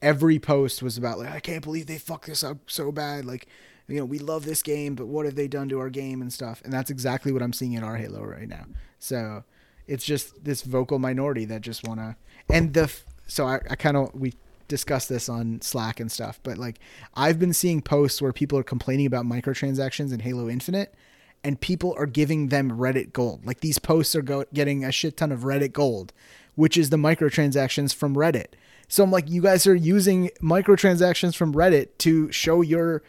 every post was about like I can't believe they fucked this up so bad. Like you know we love this game, but what have they done to our game and stuff? And that's exactly what I'm seeing in our Halo right now. So it's just this vocal minority that just wanna and the so I, I kind of we discussed this on Slack and stuff, but like I've been seeing posts where people are complaining about microtransactions in Halo Infinite and people are giving them Reddit gold. Like these posts are go- getting a shit ton of Reddit gold, which is the microtransactions from Reddit. So I'm like, you guys are using microtransactions from Reddit to show your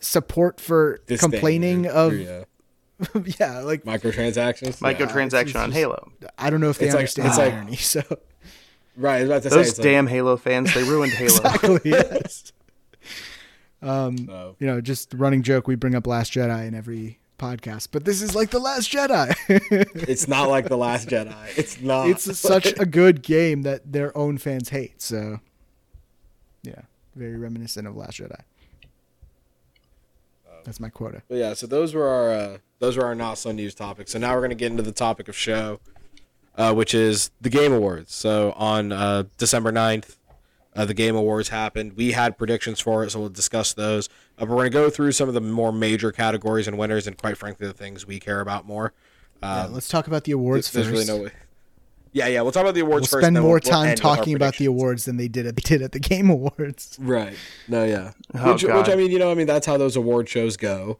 support for Disdain complaining or- of yeah. <laughs> yeah, like microtransactions. Microtransaction it's on just- Halo. I don't know if they It's like- understand it's the like- irony. So Right, I was about to say Those like- damn Halo fans, they ruined Halo. <laughs> exactly <laughs> yes. Um, Oh. you know, just running joke we bring up Last Jedi in every podcast, but this is like the Last Jedi. <laughs> it's not like the Last Jedi. It's not. it's such a good game that their own fans hate. So, yeah, very reminiscent of Last Jedi. That's my quota. But yeah, so those were our uh, those were our not so news topics. So now we're gonna get into the topic of show, uh, which is the Game Awards. So on uh, December 9th, uh, the Game Awards happened. We had predictions for it, so we'll discuss those. Uh, but we're gonna go through some of the more major categories and winners, and quite frankly, the things we care about more. Yeah, Um, let's talk about the awards there's first. really no. Yeah, yeah. We'll talk about the awards we'll first. spend then more we'll- we'll time end with our talking about the awards than they did at they <laughs> did at the Game Awards. Right. No, yeah. Oh, which, which I mean, you know, I mean, that's how those award shows go.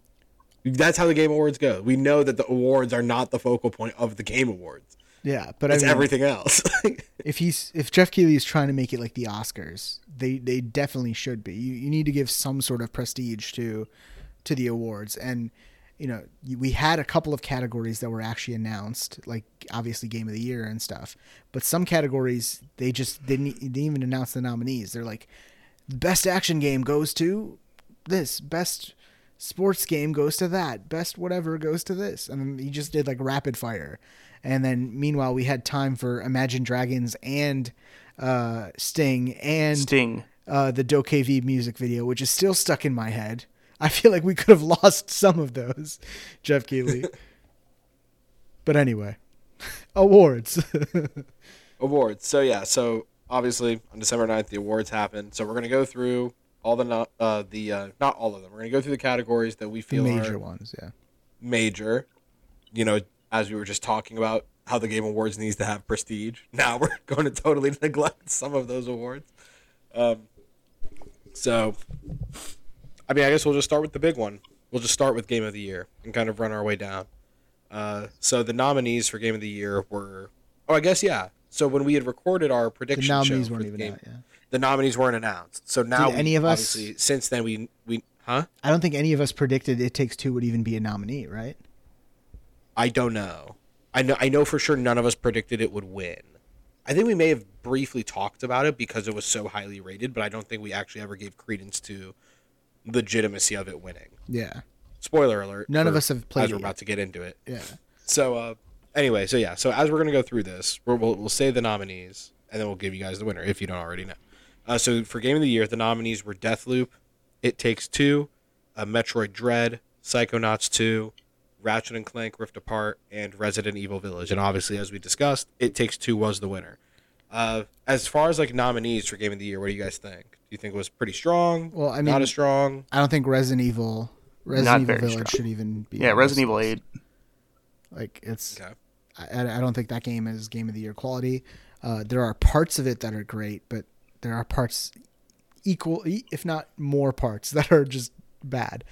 That's how the Game Awards go. We know that the awards are not the focal point of the Game Awards. Yeah, but It's I mean, everything else. <laughs> if he's if Geoff Keighley is trying to make it like the Oscars, they they definitely should be. You you need to give some sort of prestige to to the awards, and you know we had a couple of categories that were actually announced, like obviously Game of the Year and stuff. But some categories they just didn't, didn't even announce the nominees. They're like, best action game goes to this, best sports game goes to that, best whatever goes to this, and then he just did like rapid fire. And then meanwhile, we had time for Imagine Dragons and uh, Sting and Sting. uh, the DokeV music video, which is still stuck in my head. I feel like we could have <laughs> lost some of those, Geoff Keighley. <laughs> but anyway, <laughs> awards. awards. So yeah, so obviously on December 9th the awards happened. So we're gonna go through all the no- uh, the uh, not all of them. We're gonna go through the categories that we the feel major are ones, yeah. major. You know, as we were just talking about, how the Game Awards needs to have prestige. <laughs> Now we're <laughs> going to totally neglect some of those awards. Um, so, I mean, I guess we'll just start with the big one. We'll just start with Game of the Year and kind of run our way down. Uh, so the nominees for Game of the Year were, oh, I guess yeah. So when we had recorded our The prediction nominees show weren't the even game, out yet. the nominees weren't announced. So now Did any of us- obviously since then we we huh? I don't think any of us predicted It Takes Two would even be a nominee, right? I don't know. I know I know for sure none of us predicted it would win. I think we may have briefly talked about it because it was so highly rated, but I don't think we actually ever gave credence to legitimacy of it winning. Yeah. Spoiler alert. None of us have played as we're yet. about to get into it. Yeah. So uh, anyway, so yeah, so as we're gonna go through this, we're, we'll we'll say the nominees, and then we'll give you guys the winner if you don't already know. Uh, so for game of the year, the nominees were Deathloop, It Takes Two, uh, Metroid Dread, Psychonauts Two, Ratchet and Clank Rift Apart, and Resident Evil Village. And obviously, as we discussed, It Takes Two was the winner. Uh, as far as like nominees for game of the year, what do you guys think? Do you think it was pretty strong? Well, I mean, not as strong. I don't think Resident Evil Resident Not Evil Village strong. should even be. Yeah, Resident Evil 8. Like it's Okay. I, I don't think that game is game of the year quality. Uh, there are parts of it that are great, but there are parts equal, e- if not more parts <laughs> that are just bad.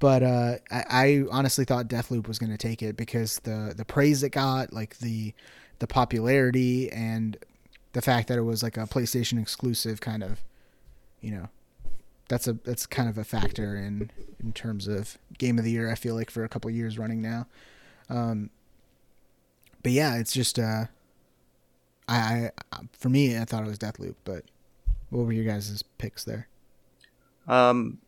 But uh, I, I honestly thought Deathloop was going to take it because the the praise it got, like the the popularity and the fact that it was like a PlayStation exclusive, kind of, you know, that's a that's kind of a factor in in terms of game of the year. I feel like for a couple years running now. Um, but yeah, it's just uh, I, I for me, I thought it was Deathloop. But what were your guys' picks there? Um,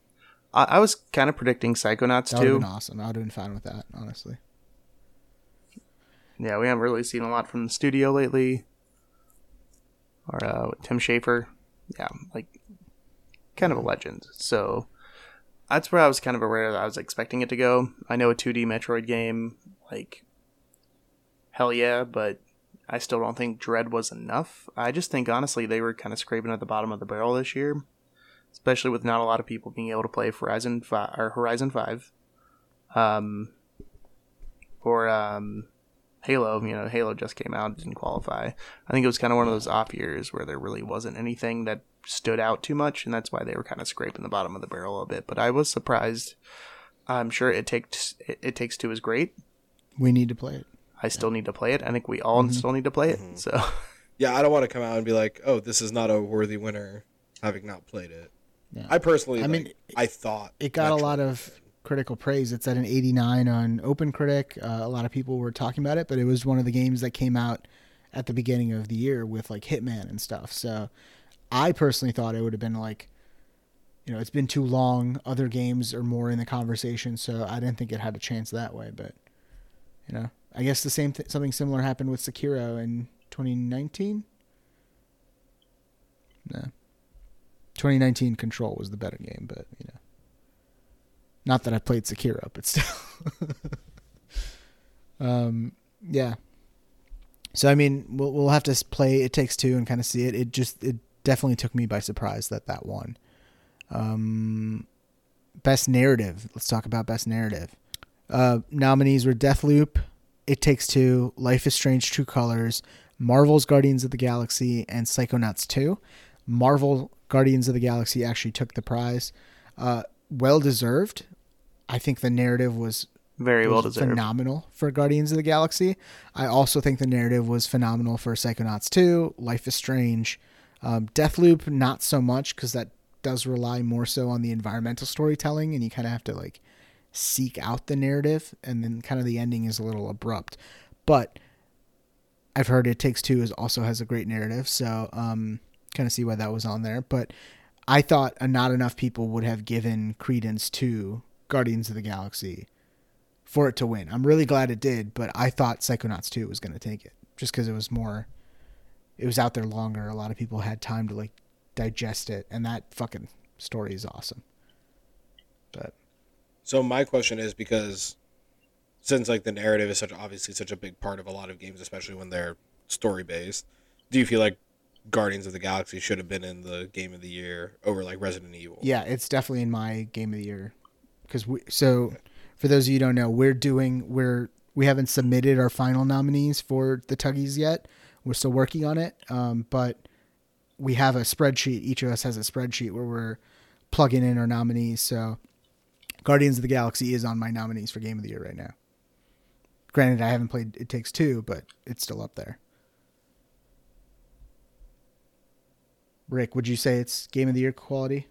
I, I was kind of predicting Psychonauts That too. been awesome. I would have been fine with that, honestly. Yeah, we haven't really seen a lot from the studio lately. Or uh, Tim Schafer. Yeah, like kind of a legend. So that's where I was kind of aware that I was expecting it to go. I know a 2D Metroid game, like hell yeah, but I still don't think Dread was enough. I just think honestly they were kind of scraping at the bottom of the barrel this year, especially with not a lot of people being able to play Horizon Five or Horizon Five. Um, or um, Halo, you know, Halo just came out, didn't qualify. I think it was kind of one of those off years where there really wasn't anything that stood out too much, and that's why they were kind of scraping the bottom of the barrel a bit. But I was surprised. I'm sure it takes it, it takes two is great. We need to play it. I still need to play it. I think we all still need to play it. So <laughs> Yeah, I don't want to come out and be like, "Oh, this is not a worthy winner," having not played it. Yeah. I personally, I I mean, mean, I thought It got a lot of critical praise. It's at an 89 on OpenCritic. Uh, a lot of people were talking about it, but it was one of the games that came out at the beginning of the year with like Hitman and stuff. So I personally thought it would have been like, you know, it's been too long. Other games are more in the conversation, so I didn't think it had a chance that way. But you know, I guess the same th- something similar happened with Sekiro in 2019. No, 2019 Control was the better game, but you know. Not that I played Sekiro, but still. <laughs> um, yeah. So I mean, we'll we'll have to play It Takes Two and kind of see it. It just it definitely took me by surprise that that won. Um, best narrative. Let's talk about best narrative. Uh, nominees were Deathloop, It Takes Two, Life is Strange: True Colors, Marvel's Guardians of the Galaxy, and Psychonauts 2. Marvel Guardians of the Galaxy actually took the prize. Uh, well deserved. I think the narrative was very well deserved. phenomenal for Guardians of the Galaxy. I also think the narrative was phenomenal for Psychonauts 2, Life is Strange. Um, Deathloop, not so much because that does rely more so on the environmental storytelling, and you kind of have to like seek out the narrative, and then kind of the ending is a little abrupt. But I've heard It Takes Two is also has a great narrative, so um, kind of see why that was on there. But I thought not enough people would have given credence to Guardians of the Galaxy for it to win. I'm really glad it did, but I thought Psychonauts 2 was going to take it just because it was more, it was out there longer. A lot of people had time to like digest it, and that fucking story is awesome. But So my question is because since like the narrative is such obviously such a big part of a lot of games, especially when they're story based, do you feel like Guardians of the Galaxy should have been in the game of the year over like Resident Evil? yeah, it's definitely in my game of the year because we. So for those of you don't know, we're doing we're we haven't submitted our final nominees for the Tuggies yet. We're still working on it, um, but we have a spreadsheet. Each of us has a spreadsheet where we're plugging in our nominees. So, Guardians of the Galaxy is on my nominees for Game of the Year right now. Granted, I haven't played It Takes Two, but it's still up there. Rick, would you say it's Game of the Year quality?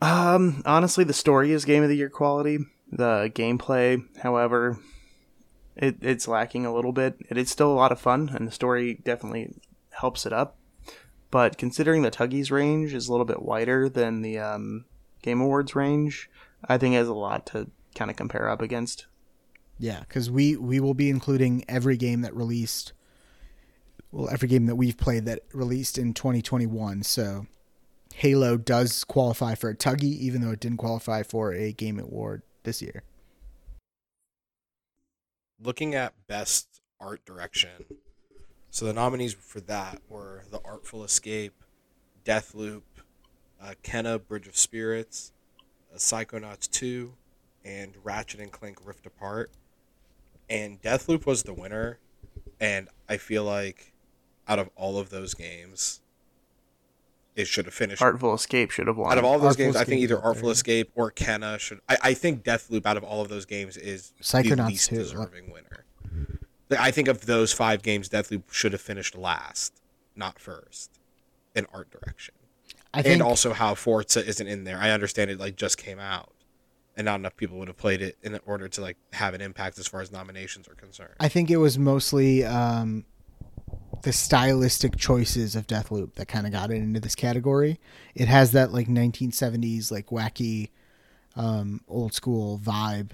Um, honestly, the story is game of the year quality. The gameplay, however, it, it's lacking a little bit. It is still a lot of fun, and the story definitely helps it up. But considering the Tuggies range is a little bit wider than the um, Game Awards range, I think it has a lot to kind of compare up against. Yeah, because we we will be including every game that released. Well, every game that we've played that released in 2021. So Halo does qualify for a Tuggy, even though it didn't qualify for a Game Award this year. Looking at best art direction, so the nominees for that were The Artful Escape, Deathloop, uh, Kena Bridge of Spirits, uh, Psychonauts 2, and Ratchet and Clank Rift Apart. And Deathloop was the winner, and I feel like out of all of those games, it should have finished. Artful Escape should have won. out of all of those Artful games, I think either Artful. Escape or Kena should. I, I think Deathloop out of all of those games is the least too. deserving winner. I think of those five games, Deathloop should have finished last, not first, in art direction. I think and also how Forza isn't in there. I understand it like just came out, and not enough people would have played it in order to like have an impact as far as nominations are concerned. I think it was mostly um, the stylistic choices of Deathloop that kind of got it into this category. It has that like 1970s like wacky um, old school vibe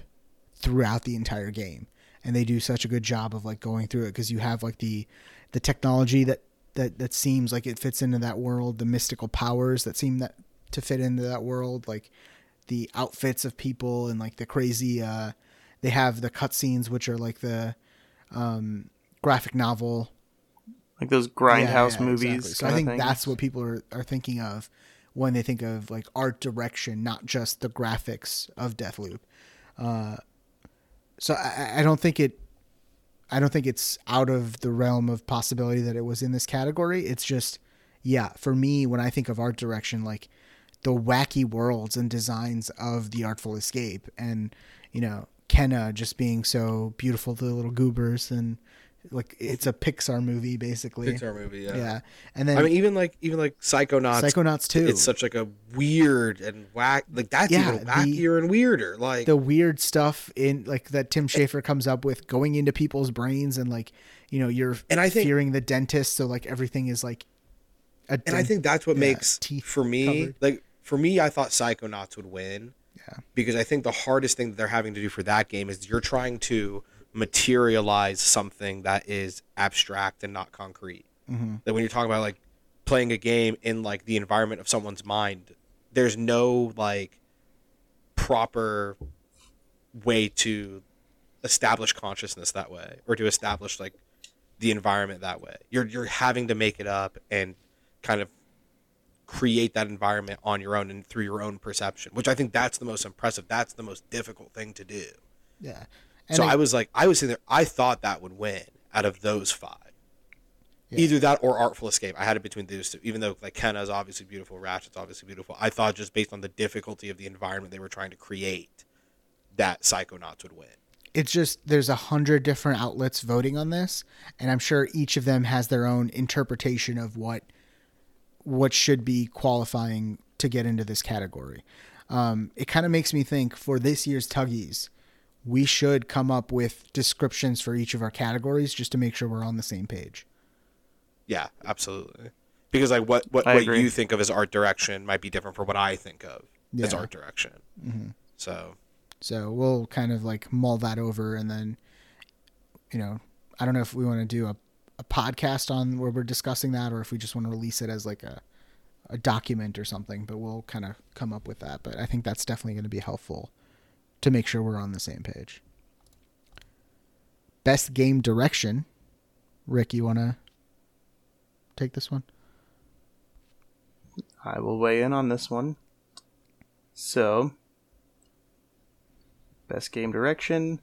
throughout the entire game, and they do such a good job of like going through it because you have like the the technology that that that seems like it fits into that world, the mystical powers that seem that to fit into that world, like the outfits of people and like the crazy. Uh, they have the cutscenes, which are like the um, graphic novel like those grindhouse yeah, movies. exactly. So I think thing. that's what people are, are thinking of when they think of like art direction, not just the graphics of Deathloop. Uh, so I, I don't think it. I don't think it's out of the realm of possibility that it was in this category. It's just, yeah, for me, when I think of art direction, like the wacky worlds and designs of the Artful Escape, and you know, Kena just being so beautiful to the little goobers, and like it's a Pixar movie basically. Pixar movie, yeah. Yeah, and then I mean, even like even like Psychonauts. Psychonauts too. It's such like a weird and whack. Like that's Yeah, even the- and weirder. Like the weird stuff in like that Tim Schafer comes up with going into people's brains and like you know you're And I think- fearing the dentist, so like everything is like. A and I think that's what yeah, makes teeth for me covered. like for me I thought Psychonauts would win. Yeah. Because I think the hardest thing that they're having to do for that game is you're trying to materialize something that is abstract and not concrete. Mhm. That when you're talking about like playing a game in like the environment of someone's mind, there's no like proper way to establish consciousness that way or to establish like the environment that way. You're you're having to make it up and kind of create that environment on your own and through your own perception, which I think that's the most impressive. That's the most difficult thing to do. yeah. And so I- I, was like, I was sitting there. I thought that would win out of those five. Yeah. Either that or Artful Escape. I had it between those two. Even though like Kena is obviously beautiful, Ratchet's obviously beautiful. I thought just based on the difficulty of the environment they were trying to create, that Psychonauts would win. it's just there's a hundred different outlets voting on this, and I'm sure each of them has their own interpretation of what what should be qualifying to get into this category. Um, it kind of makes me think for this year's Tuggies, we should come up with descriptions for each of our categories just to make sure we're on the same page. Yeah, absolutely. Because like what what, I what agree. you think of as art direction might be different from what I think of as art direction. Mm-hmm. So So we'll kind of like mull that over and then, you know, I don't know if we want to do a, a podcast on where we're discussing that or if we just want to release it as like a, a document or something, but we'll kind of come up with that. But I think that's definitely going to be helpful to make sure we're on the same page. Best game direction. Rick, you want to take this one? I will weigh in on this one. So, Best Game Direction.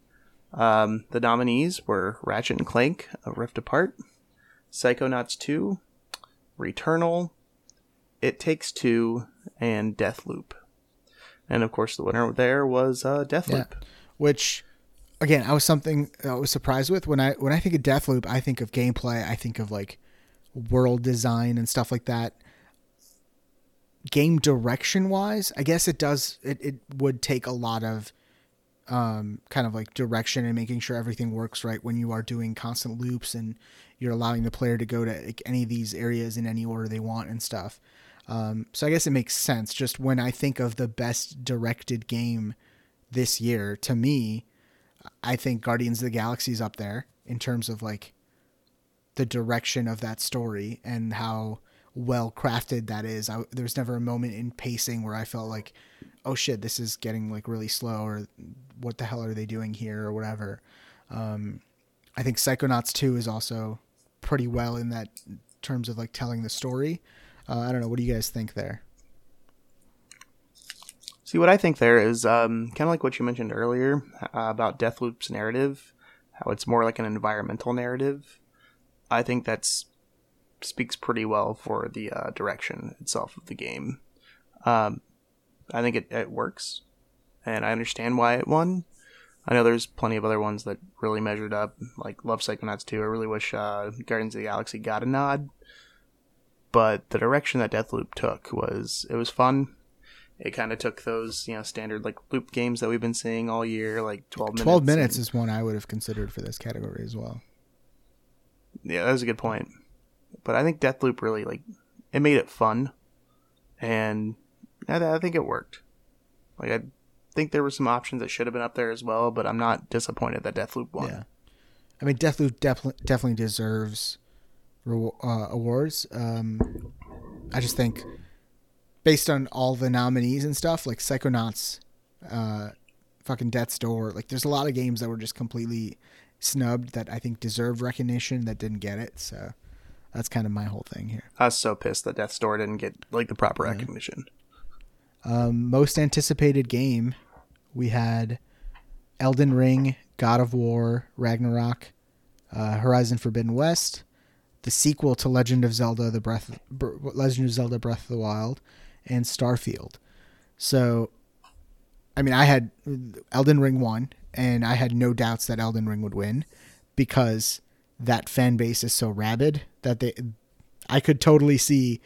Um, the nominees were Ratchet and Clank: A Rift Apart, Psychonauts 2, Returnal, It Takes Two, and Deathloop. And of course, the winner there was uh, Deathloop. which again i was something i was surprised with. When i when i think of deathloop i think of gameplay. I think of like world design and stuff like that. Game direction wise i guess it does it, it would take a lot of um kind of like direction and making sure everything works right when you are doing constant loops and you're allowing the player to go to like, any of these areas in any order they want and stuff um so i guess it makes sense. Just when i think of the best directed game this year to me i think guardians of the galaxy is up there in terms of like the direction of that story and how well crafted that is. I, there's never a moment in pacing where i felt like oh shit this is getting like really slow or what the hell are they doing here or whatever. Um, i think psychonauts 2 is also pretty well in that terms of like telling the story uh, i don't know what do you guys think there See, what I think there is um, kind of like what you mentioned earlier uh, about Deathloop's narrative, how it's more like an environmental narrative. I think that speaks pretty well for the uh, direction itself of the game. Um, I think it, it works, and I understand why it won. I know there's plenty of other ones that really measured up, like Love Psychonauts 2. I really wish uh, Guardians of the Galaxy got a nod, but the direction that Deathloop took was it was fun. It kind of took those you know standard like loop games that we've been seeing all year like 12 minutes 12 minutes and- is one i would have considered for this category as well. Yeah that was a good point. But i think deathloop really like it made it fun. And i, I think it worked. Like i think there were some options that should have been up there as well but i'm not disappointed that deathloop won. Yeah, I mean, Deathloop definitely definitely deserves uh, awards. Um, I just think, based on all the nominees and stuff, like Psychonauts, uh, fucking Death's Door, like there's a lot of games that were just completely snubbed that I think deserve recognition that didn't get it. So that's kind of my whole thing here. i was so pissed that death's door didn't get like the proper recognition Um, most anticipated game, we had Elden Ring, God of War, Ragnarok, uh, Horizon Forbidden West, the sequel to Legend of Zelda: The Breath, Br- Legend of Zelda: Breath of the Wild, and Starfield. So, I mean, I had Elden Ring won, and I had no doubts that Elden Ring would win because that fan base is so rabid that they, I could totally see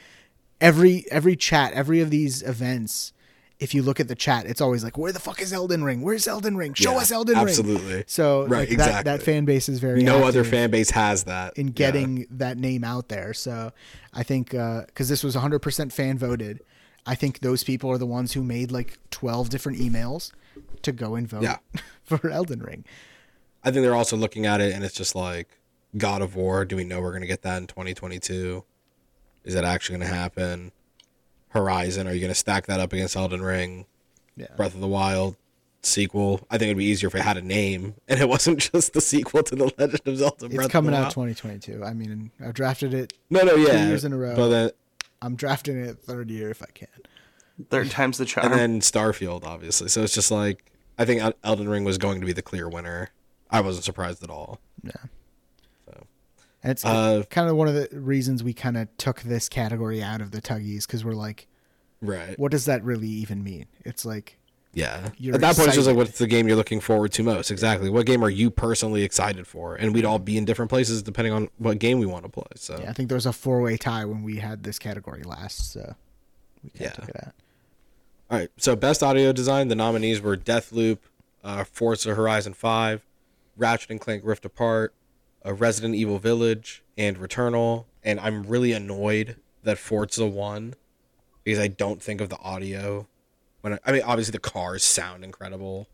every every chat, every of these events. If you look at the chat, it's always like, "Where the fuck is Elden Ring? Where's Elden Ring? Show Yeah, us Elden Ring." absolutely. So, Right, like, that, exactly. that fan base is very no other fan base has that in Yeah. getting that name out there. So I think uh, because this was 100% fan voted, I think those people are the ones who made like 12 different emails to go and vote Yeah. <laughs> for Elden Ring. I think they're also looking at it and it's just like God of War. Do we know we're going to get that in 2022? Is that actually going to happen? Horizon, are you going to stack that up against Elden Ring? Yeah. Breath of the Wild sequel. I think it'd be easier if it had a name <laughs> and it wasn't just the sequel to the Legend of Zelda. It's Breath coming of the out Wild. 2022. I mean, I've drafted it. No, no, yeah, two years in a row. But then, I'm drafting it third year if I can. third time's the charm and then Starfield, obviously. So it's just like I think Elden Ring was going to be the clear winner. I wasn't surprised at all. And it's Uh, kind of one of the reasons we kind of took this category out of the tuggies because we're like, Right. what does that really even mean? It's like, Yeah. You're At that point, it's just like, what's the game you're looking forward to most? Exactly. What game are you personally excited for? And we'd all be in different places depending on what game we want to play. So yeah, I think there was a four way tie when we had this category last. So we kind Yeah. of took it out. All right. So best audio design, the nominees were Deathloop, uh, Forza Horizon 5, Ratchet and Clank Rift Apart, uh, Resident Evil Village, and Returnal. And I'm really annoyed that Forza won because I don't think of the audio. When I, I mean, obviously the cars sound incredible,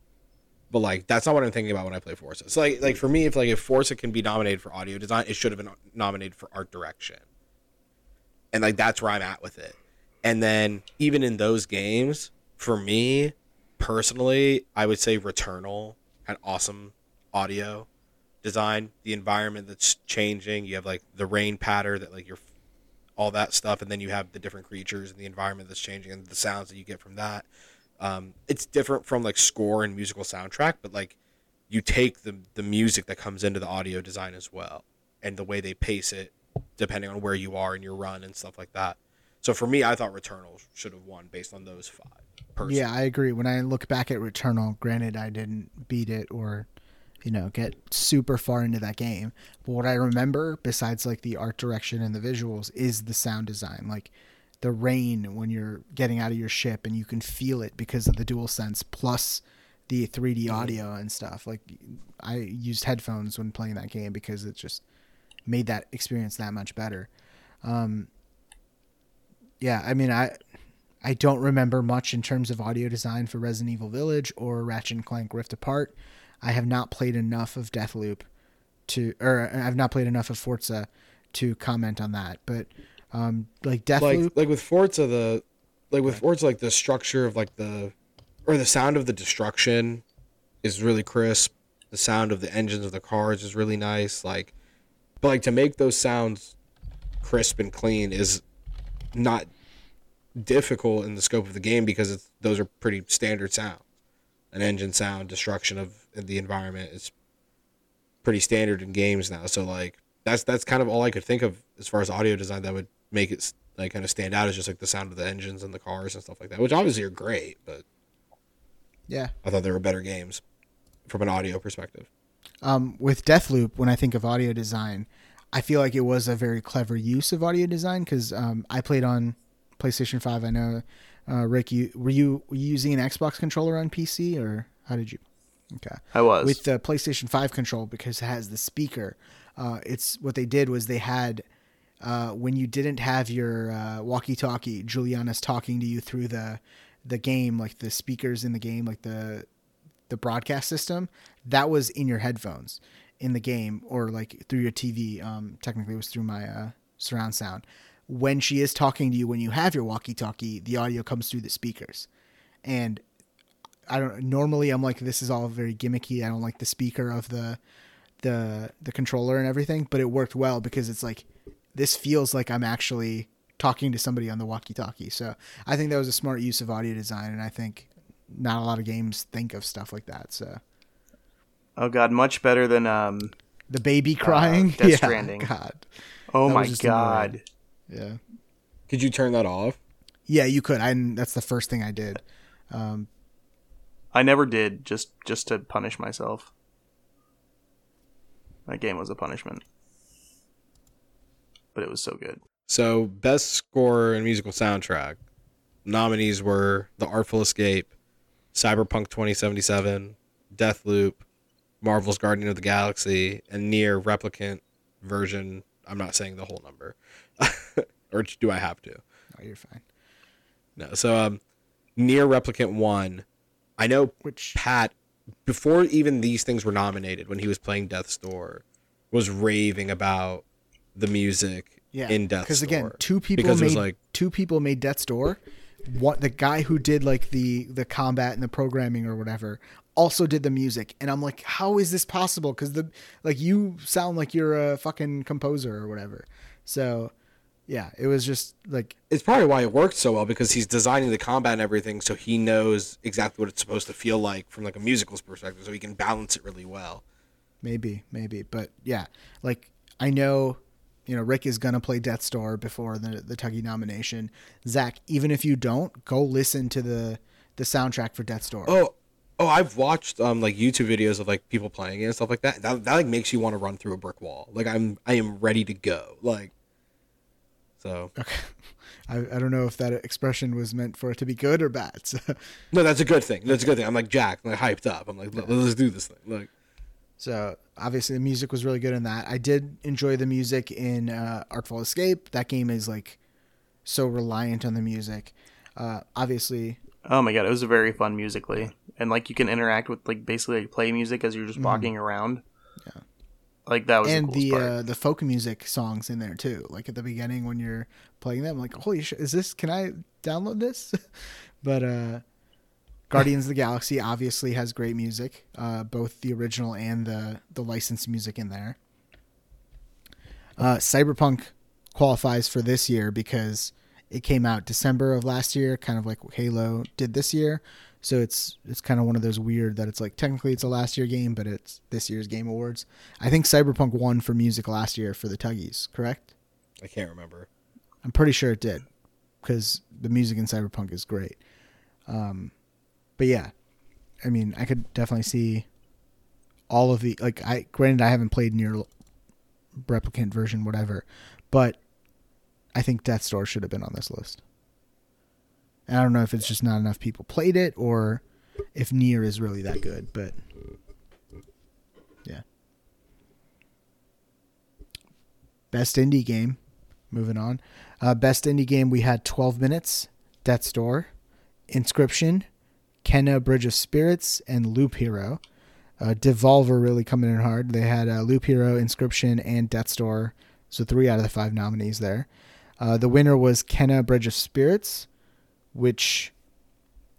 but like that's not what I'm thinking about when I play Forza. So like, like for me, if like if Forza can be nominated for audio design, it should have been nominated for art direction. And like that's where I'm at with it. And then even in those games, for me personally, I would say Returnal had awesome audio design. The environment that's changing. You have like the rain patter that like you're all that stuff, and then you have the different creatures and the environment that's changing and the sounds that you get from that. Um, it's different from like score and musical soundtrack, but like you take the the music that comes into the audio design as well, and the way they pace it, depending on where you are in your run and stuff like that. So for me, I thought Returnal should have won based on those five. Personally. Yeah, I agree. When I look back at Returnal, granted I didn't beat it or you know, get super far into that game. But what I remember besides like the art direction and the visuals is the sound design. Like the rain when you're getting out of your ship and you can feel it because of the DualSense plus the 3D Mm-hmm. audio and stuff. Like I used headphones when playing that game because it just made that experience that much better. Um yeah, I mean I I don't remember much in terms of audio design for Resident Evil Village or Ratchet and Clank Rift Apart. I have not played enough of Deathloop to, or I've not played enough of Forza to comment on that. But um, like Deathloop, like like with Forza the like with Forza like the structure of like the or the sound of the destruction is really crisp. The sound of the engines of the cars is really nice. Like, but like to make those sounds crisp and clean is not difficult in the scope of the game because it's those are pretty standard sound. An engine sound, destruction of the environment is pretty standard in games now. So like that's that's kind of all I could think of as far as audio design that would make it like kind of stand out is just like the sound of the engines and the cars and stuff like that, which obviously are great, but yeah. I thought there were better games from an audio perspective. Um, with Deathloop, when I think of audio design, I feel like it was a very clever use of audio design because um, I played on PlayStation Five. I know, uh, Rick, you were you were you using an Xbox controller on PC or how did you? Okay. I was. with the PlayStation 5 control because it has the speaker. Uh, it's what they did was they had uh, when you didn't have your uh, walkie-talkie, Julianna's talking to you through the the game, like the speakers in the game, like the the broadcast system. That was in your headphones in the game, or like through your TV. Um, technically, it was through my uh, surround sound. When she is talking to you, when you have your walkie-talkie, the audio comes through the speakers, and I don't normally I'm like this is all very gimmicky. I don't like the speaker of the the the controller and everything, but it worked well because it's like this feels like I'm actually talking to somebody on the walkie-talkie. So I think that was a smart use of audio design, and I think not a lot of games think of stuff like that. So oh god, much better than um. the baby crying, Death <laughs> yeah, Stranding. God, Oh That my was just annoying. god. yeah, Could you turn that off? yeah, you could. I that's the first thing I did. Um, I never did just just to punish myself. That game was a punishment. But it was so good. So, best score and musical soundtrack nominees were The Artful Escape, Cyberpunk 2077, Deathloop, Marvel's Guardian of the Galaxy, and NieR Replicant version. I'm not saying the whole number, <laughs> or do I have to? oh, you're fine. No. So, um, NieR Replicant one. I know Which Pat before even these things were nominated when he was playing Death's Door was raving about the music Yeah, in Death's because again, Door. two people because made like two people made Death's Door. What the guy who did like the the combat and the programming or whatever also did the music, and I'm like, how is this possible? Because the like you sound like you're a fucking composer or whatever. So yeah, it was just like it's probably why it worked so well because he's designing the combat and everything so he knows exactly what it's supposed to feel like from like a musical's perspective so he can balance it really well. maybe maybe, but yeah, like I know. You know, Rick is gonna play Death's Door before the the Tuggy nomination. Zach, even if you don't, go listen to the the soundtrack for Death's Door. Oh, oh, I've watched um like YouTube videos of like people playing it and stuff like that. That that like makes you want to run through a brick wall. Like I'm I am ready to go. Like so Okay. I, I don't know if that expression was meant for it to be good or bad. So, no, that's a good thing. That's a good thing. I'm like Jack, I'm like hyped up. I'm like Let, let's do this thing. Like so obviously the music was really good in that. I did enjoy the music in uh, Artful Escape. That game is like so reliant on the music. Uh, obviously, Oh my god, it was very fun musically. And like you can interact with like basically like play music as you're just walking around. Yeah. Like that was and the, the uh, the folk music songs in there too. Like at the beginning when you're playing them, like holy shit, is this? Can I download this? <laughs> but uh, Guardians of the Galaxy obviously has great music, uh, both the original and the the licensed music in there. Uh, Cyberpunk qualifies for this year because it came out December of last year, kind of like Halo did this year. So it's it's kind of one of those weird that it's like technically it's a last year game, but it's this year's Game Awards. I think Cyberpunk won for music last year for the Tuggies, correct? I can't remember. I'm pretty sure it did because the music in Cyberpunk is great. Um, but yeah, I mean, I could definitely see all of the like. I granted I haven't played NieR Replicant version, whatever, but I think Death Door should have been on this list. And I don't know if it's just not enough people played it or if Nier is really that good, but yeah. Best indie game. Moving on. Uh, best indie game, we had 12 Minutes, Death's Door, Inscryption, Kena Bridge of Spirits, and Loop Hero. Uh, Devolver really coming in hard. They had uh, Loop Hero, Inscryption, and Death's Door. So three out of the five nominees there. Uh, the winner was Kena Bridge of Spirits, which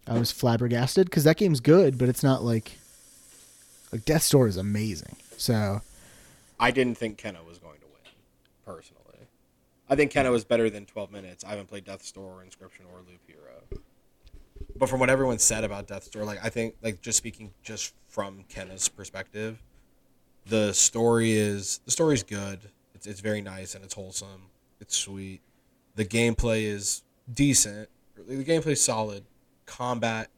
I was flabbergasted because that game's good, but it's not like like Death's Door is amazing. So I didn't think Kena was going to win, personally. I think Kena was better than 12 minutes. I haven't played Death's Door or Inscryption or Loop Hero. But from what everyone said about Death's Door, like I think like just speaking just from Kena's perspective, the story is the story's good. It's it's very nice and it's wholesome. It's sweet. The gameplay is decent. The gameplay is solid. Combat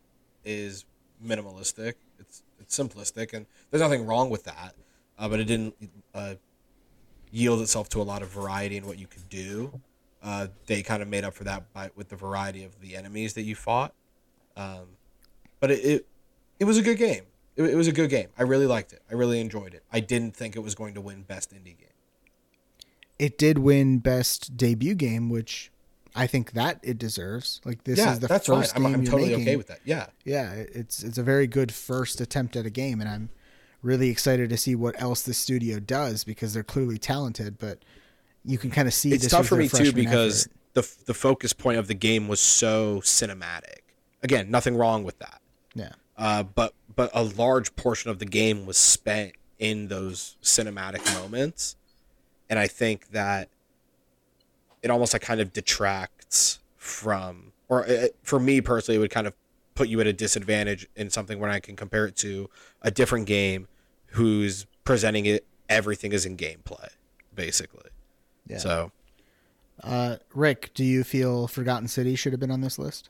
is minimalistic. It's it's simplistic and there's nothing wrong with that. Uh, but it didn't uh, yield itself to a lot of variety in what you could do. Uh, they kind of made up for that by with the variety of the enemies that you fought. Um, but it, it it was a good game. It, it was a good game. I really liked it. I really enjoyed it. I didn't think it was going to win best indie game. it did win best debut game, which I think that it deserves. Like this yeah, is the that's first I'm, game I'm you're totally making. okay with that. Yeah, Yeah, it's it's a very good first attempt at a game, and I'm really excited to see what else the studio does because they're clearly talented. But you can kind of see it's tough for me too because effort. the the focus point of the game was so cinematic. Again, nothing wrong with that. yeah, uh, but but a large portion of the game was spent in those cinematic moments, and I think that it almost like kind of detracts from, or it, for me personally, it would kind of put you at a disadvantage in something when I can compare it to a different game who's presenting it everything is in gameplay, basically. yeah. So uh, Rick, do you feel Forgotten City should have been on this list?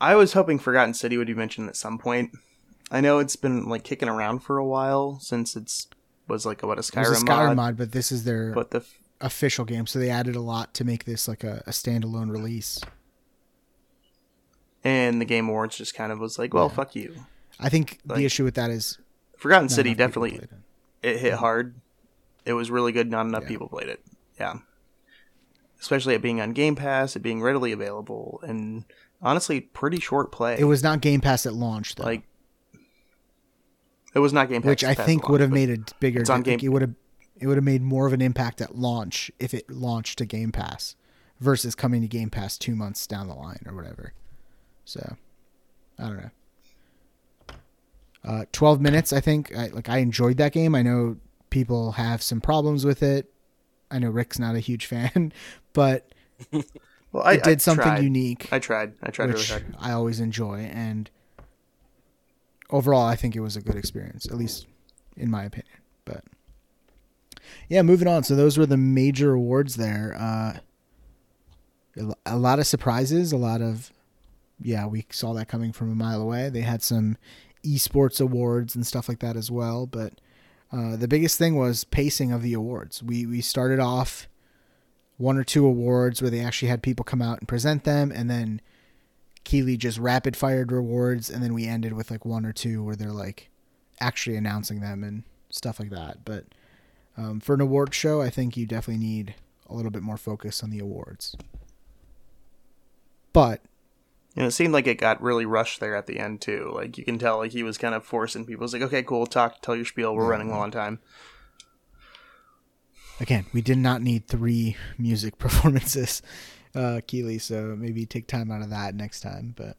I was hoping Forgotten City would be mentioned at some point. I know it's been like kicking around for a while since it's was like a, what a It was Skyrim, a Skyrim mod, mod, but this is their but the f- official game, so they added a lot to make this like a, a standalone release. and the Game Awards just kind of was like, well, Yeah. fuck you. I think Like, the issue with that is Forgotten City definitely it. it hit mm-hmm. hard. It was really good. Not enough Yeah. people played it. Yeah, especially it being on Game Pass, it being readily available, and honestly, pretty short play. It was not Game Pass at launch, though. like it was not Game Pass, which I think launch, would have made a bigger. it's on Game- it would have it would have made more of an impact at launch if it launched to Game Pass versus coming to Game Pass two months down the line or whatever. So, I don't know. Uh, Twelve minutes, I think. I, like I enjoyed that game. I know people have some problems with it. I know Rick's not a huge <laughs> fan, but <laughs> Well, I it did I something tried. unique I tried. I tried really which hard. I always enjoy. And overall, I think it was a good experience, at least in my opinion. But yeah, moving on. So those were the major awards there. Uh, a- lot of surprises, a lot of yeah, we saw that coming from a mile away. They had some esports awards and stuff like that as well. But uh, the biggest thing was pacing of the awards. We we started off one or two awards where they actually had people come out and present them, and then Keighley just rapid fired rewards, and then we ended with like one or two where they're like actually announcing them and stuff like that. But um, for an award show, I think you definitely need a little bit more focus on the awards. But And it seemed like it got really rushed there at the end too. Like you can tell, like he was kind of forcing people. It's like, okay, cool, talk, tell your spiel. We're running low on time. again, we did not need three <laughs> music performances, uh, Keighley. So maybe take time out of that next time. But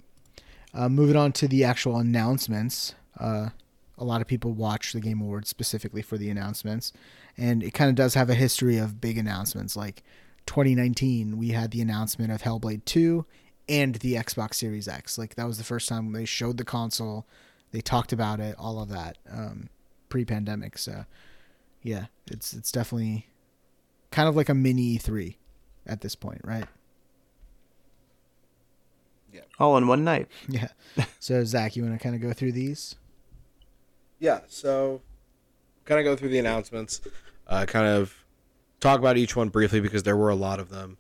uh, moving on to the actual announcements, uh, a lot of people watch the Game Awards specifically for the announcements, and it kind of does have a history of big announcements. Like 2019, we had the announcement of Hellblade 2 and the Xbox Series X. Like that was the first time they showed the console, they talked about it, all of that, um, pre-pandemic. So, yeah, it's it's definitely kind of like a mini E3 at this point, right? Yeah. All in one night. <laughs> Yeah. So Zach, you want to kind of go through these? Yeah, so kind of go through the announcements, uh, kind of talk about each one briefly because there were a lot of them.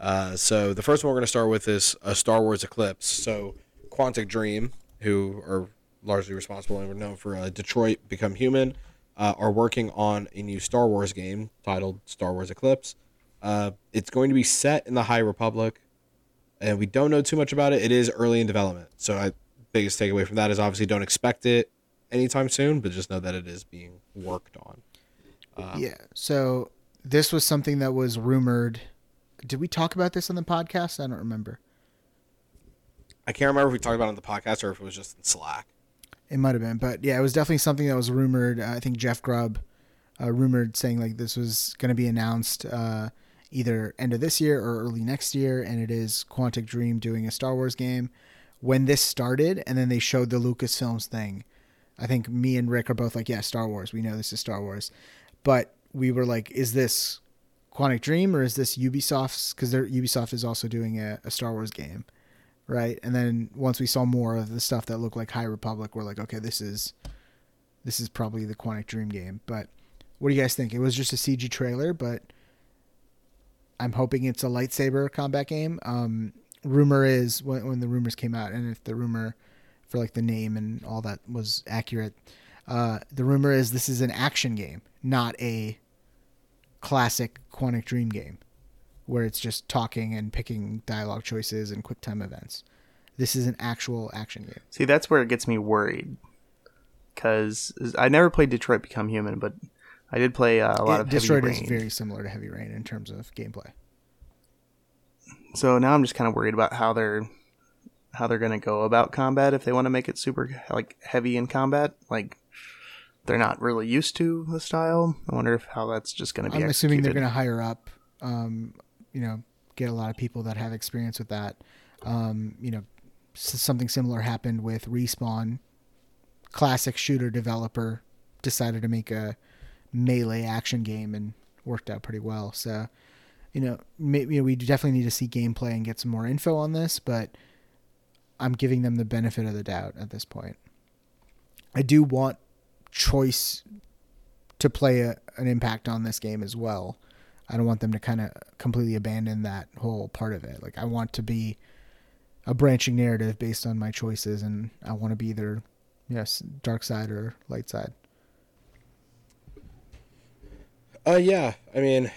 Uh, so the first one we're going to start with is a Star Wars Eclipse. So Quantic Dream, who are largely responsible and were known for uh, Detroit Become Human, uh, are working on a new Star Wars game titled Star Wars Eclipse. Uh, it's going to be set in the High Republic, and we don't know too much about it. It is early in development, so I biggest takeaway from that is obviously don't expect it anytime soon, but just know that it is being worked on. Um, yeah. So this was something that was rumored. Did we talk about this on the podcast? I don't remember. I can't remember if we talked about it on the podcast or if it was just in Slack. It might have been, but yeah, it was definitely something that was rumored. Uh, I think Jeff Grubb uh, rumored saying like this was going to be announced uh, either end of this year or early next year, and it is Quantic Dream doing a Star Wars game. When this started, and then they showed the Lucasfilms thing, I think me and Rick are both like, yeah, Star Wars. We know this is Star Wars, but we were like, is this Quantic Dream or is this Ubisoft's? Because Ubisoft is also doing a, a Star Wars game right? And then once we saw more of the stuff that looked like High Republic, we're like, okay, this is this is probably the Quantic Dream game. But what do you guys think? It was just a CG trailer, but I'm hoping it's a lightsaber combat game. Um, rumor is when, when the rumors came out, and if the rumor for like the name and all that was accurate, uh, the rumor is this is an action game, not a classic Quantic Dream game where it's just talking and picking dialogue choices and quick time events. This is an actual action game. See, that's where it gets me worried. Because I never played Detroit Become Human, but I did play uh, a lot It- of Detroit Heavy is very similar to Heavy Rain in terms of gameplay. So now I'm just kind of worried about how they're how they're going to go about combat if they want to make it super like heavy in combat. Like they're not really used to the style. I wonder if how that's just going to be. I'm assuming they're going to hire up, um, you know, get a lot of people that have experience with that. Um, you know, something similar happened with Respawn. Classic shooter developer decided to make a melee action game and worked out pretty well. So, you know, maybe you know, we definitely need to see gameplay and get some more info on this, but I'm giving them the benefit of the doubt at this point. I do want choice to play a, an impact on this game as well. I don't want them to kind of completely abandon that whole part of it. Like I want to be a branching narrative based on my choices, and I want to be either yes dark side or light side. Uh, yeah. I mean,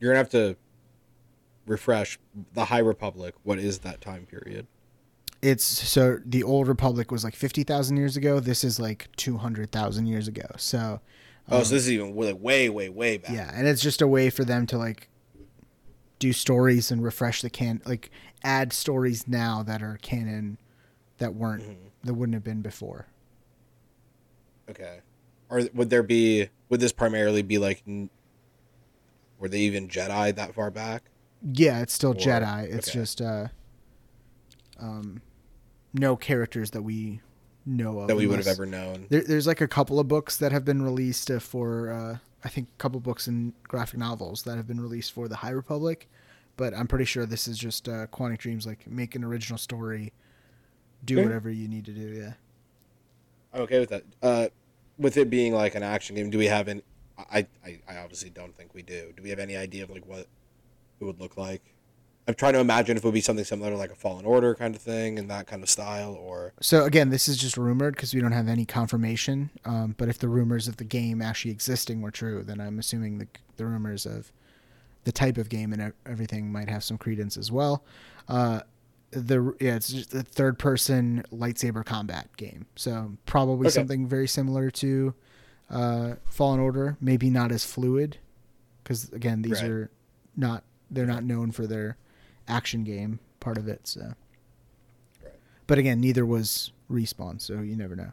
you're gonna have to refresh the High Republic. What is that time period? It's so the old republic was like fifty thousand years ago. This is like two hundred thousand years ago. So Oh, so this is even way, way, way, way back. yeah, and it's just a way for them to like do stories and refresh the can like add stories now that are canon that weren't that wouldn't have been before. Okay. Or would there be? Would this primarily be like? n- Were they even Jedi that far back? Yeah, it's still Or- Jedi. It's okay. just uh um no characters that we know of That we would have ever known. There, there's like a couple of books that have been released uh, for uh I think a couple books and graphic novels that have been released for the High Republic, but I'm pretty sure this is just uh Quantic Dreams like make an original story, do Yeah. whatever you need to do, yeah. I'm okay with that. Uh, with it being like an action game, do we have an? I, I, I obviously don't think we do. Do we have any idea of like what it would look like? I'm trying to imagine if it would be something similar to like a Fallen Order kind of thing and that kind of style, or So again, this is just rumored because we don't have any confirmation. Um, but if the rumors of the game actually existing were true, then I'm assuming the the rumors of the type of game and everything might have some credence as well. Uh, the yeah, it's just a third person lightsaber combat game. So probably Okay. something very similar to uh, Fallen Order. Maybe not as fluid because again, these Right. are not they're not known for their action game part of it. So. Right. But again, neither was respawn, so you never know.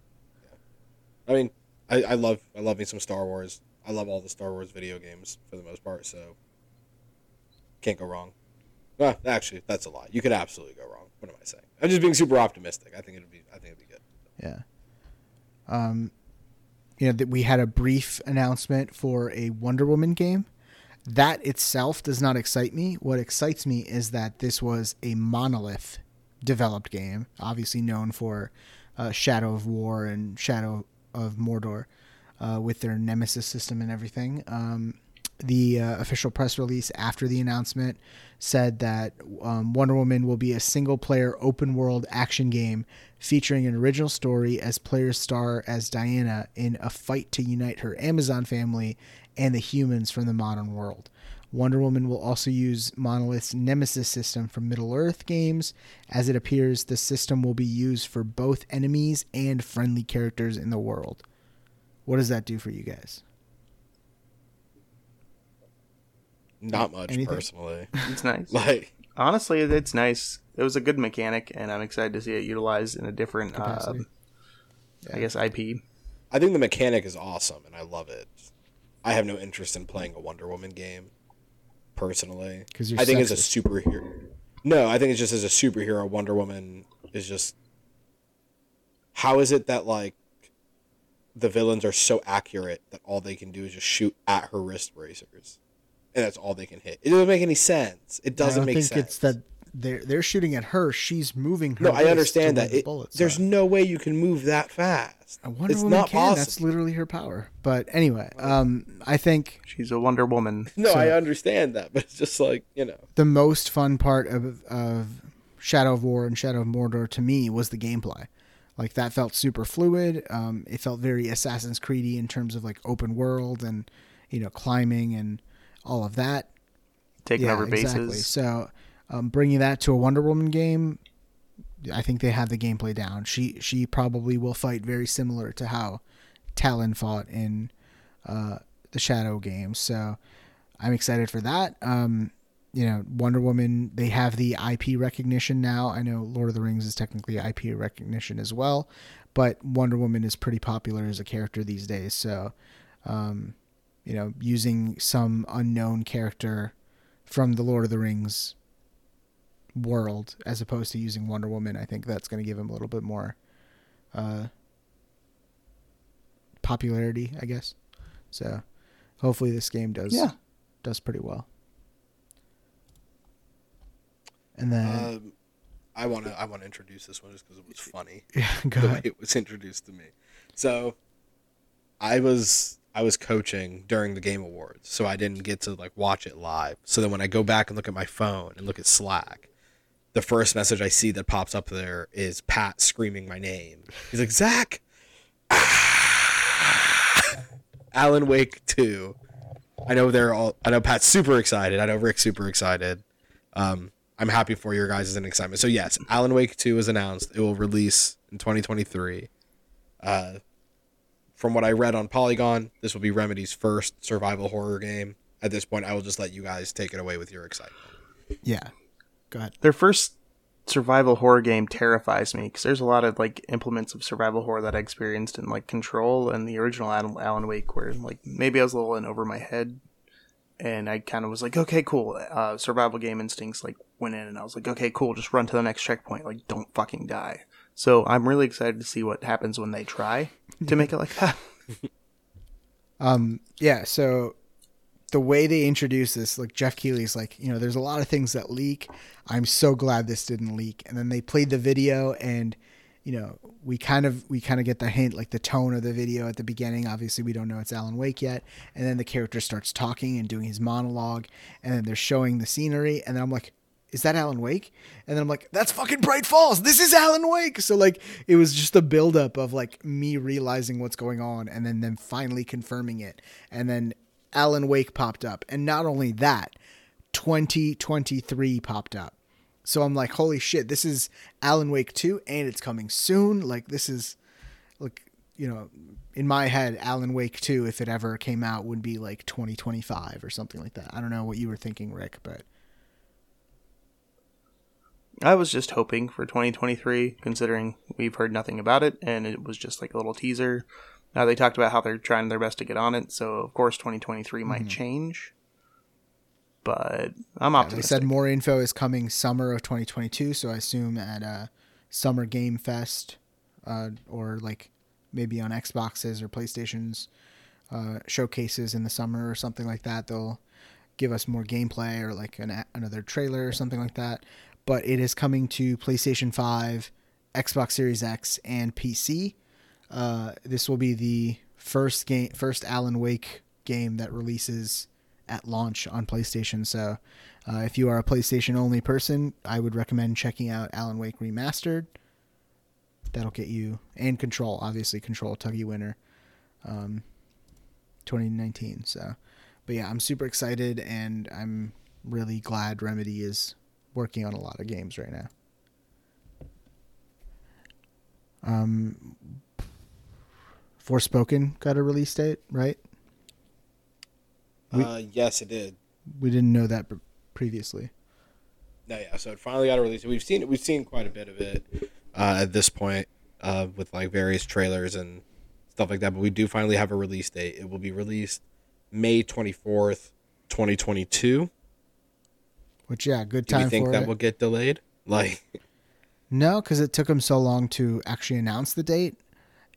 I mean, I, I love I love me some Star Wars. I love all the Star Wars video games for the most part, so can't go wrong. Well, actually, that's a lie. You could absolutely go wrong. What am I saying? I'm just being super optimistic. I think it'd be. I think it'd be good. Yeah. Um, you know that we had a brief announcement for a Wonder Woman game. That itself does not excite me. What excites me is that this was a monolith developed game, obviously known for uh, Shadow of War and Shadow of Mordor, uh, with their Nemesis system and everything. Um, the uh, official press release after the announcement said that um, Wonder Woman will be a single player open world action game featuring an original story as players star as Diana in a fight to unite her Amazon family and the humans from the modern world. Wonder Woman will also use Monolith's Nemesis system from Middle Earth games. As it appears, the system will be used for both enemies and friendly characters in the world. What does that do for you guys? Not much Anything? personally. <laughs> It's nice. <laughs> like, Honestly, it's nice. It was a good mechanic, and I'm excited to see it utilized in a different, uh, Capacity. I guess, IP. I think the mechanic is awesome, and I love it. I have no interest in playing a Wonder Woman game, personally. Because I think as a superhero. No, I think it's just as a superhero, Wonder Woman is just. How is it that like the villains are so accurate that all they can do is just shoot at her wrist bracers, and that's all they can hit? It doesn't make any sense. It doesn't don't make think sense. it's that they're they're shooting at her. She's moving her. No, I understand that. the It, bullets there's are. no way you can move that fast. A Wonder it's Woman not can. possible. That's literally her power. But anyway, um, I think She's a Wonder Woman. No, So- I understand that, but it's just like you know. the most fun part of of Shadow of War and Shadow of Mordor to me was the gameplay. Like that felt super fluid. Um, it felt very Assassin's Creedy in terms of like open world and you know climbing and all of that. Taking over bases. Exactly. So um, bringing that to a Wonder Woman game, I think they have the gameplay down. She she probably will fight very similar to how Talion fought in uh, the Shadow game. So I'm excited for that. Um, you know, Wonder Woman, they have the IP recognition now. I know Lord of the Rings is technically IP recognition as well, but Wonder Woman is pretty popular as a character these days. So, um, you know, using some unknown character from the Lord of the Rings world as opposed to using Wonder Woman, I think that's going to give him a little bit more uh, popularity, I guess. So, hopefully, this game does Yeah. does pretty well. And then, Um, I want to I want to introduce this one just because it was funny <laughs> yeah, go <laughs> the way it was introduced to me. So, I was I was coaching during the game awards, so I didn't get to like watch it live. So then when I go back and look at my phone and look at Slack, the first message I see that pops up there is Pat screaming my name. He's like Zach, Alan Wake two. I know they're all. I know Pat's super excited. I know Rick's super excited. Um, I'm happy for your guys' and excitement. So yes, Alan Wake two is announced. It will release in 2023. Uh, from what I read on Polygon, this will be Remedy's first survival horror game. At this point, I will just let you guys take it away with your excitement. Yeah, go ahead. Their first survival horror game terrifies me because there's a lot of like implements of survival horror that I experienced in like Control and the original Alan, Alan Wake, where like maybe I was a little in over my head, and I kind of was like, okay, cool. Uh, survival game instincts like went in, and I was like, okay, cool. Just run to the next checkpoint. Like, don't fucking die. So I'm really excited to see what happens when they try to make it like that. <laughs> Um, yeah, so the way they introduce this, like Geoff Keighley's like, you know, there's a lot of things that leak. I'm so glad this didn't leak. And then they played the video and you know, we kind of we kind of get the hint, like the tone of the video at the beginning. Obviously, we don't know it's Alan Wake yet, and then the character starts talking and doing his monologue, and then they're showing the scenery, and then I'm like, "Is that Alan Wake?" And then I'm like, "That's fucking Bright Falls. This is Alan Wake." So like, it was just a buildup of like me realizing what's going on, and then them finally confirming it, and then Alan Wake popped up, and not only that, 2023 popped up. So I'm like, holy shit, this is Alan Wake 2 and it's coming soon. Like this is like, you know, in my head, Alan Wake 2, if it ever came out, would be like 2025 or something like that. I don't know what you were thinking, Rick, but I was just hoping for 2023, considering we've heard nothing about it, and it was just like a little teaser. Now they talked about how they're trying their best to get on it, so of course 2023 might change. but I'm optimistic. They said more info is coming summer of 2022, so I assume at a Summer Game Fest uh, or like maybe on Xboxes or PlayStations uh, showcases in the summer or something like that. They'll give us more gameplay or like an, another trailer or something like that. But it is coming to PlayStation 5, Xbox Series X, and PC. Uh, this will be the first game, first Alan Wake game that releases at launch on PlayStation. So, uh, if you are a PlayStation only person, I would recommend checking out Alan Wake Remastered. That'll get you and Control, obviously Control Tuggy winner, um, 2019. So, but yeah, I'm super excited and I'm really glad Remedy is working on a lot of games right now. Um, Forspoken got a release date, right? We- uh, yes, it did. We didn't know that previously. No, yeah. So it finally got a release. We've seen we've seen quite a bit of it uh, at this point uh, with like various trailers and stuff like that. But we do finally have a release date. It will be released May twenty fourth, twenty twenty two. Which yeah, good time. Do you think that it. will get delayed? <laughs> Like, No, because it took them so long to actually announce the date,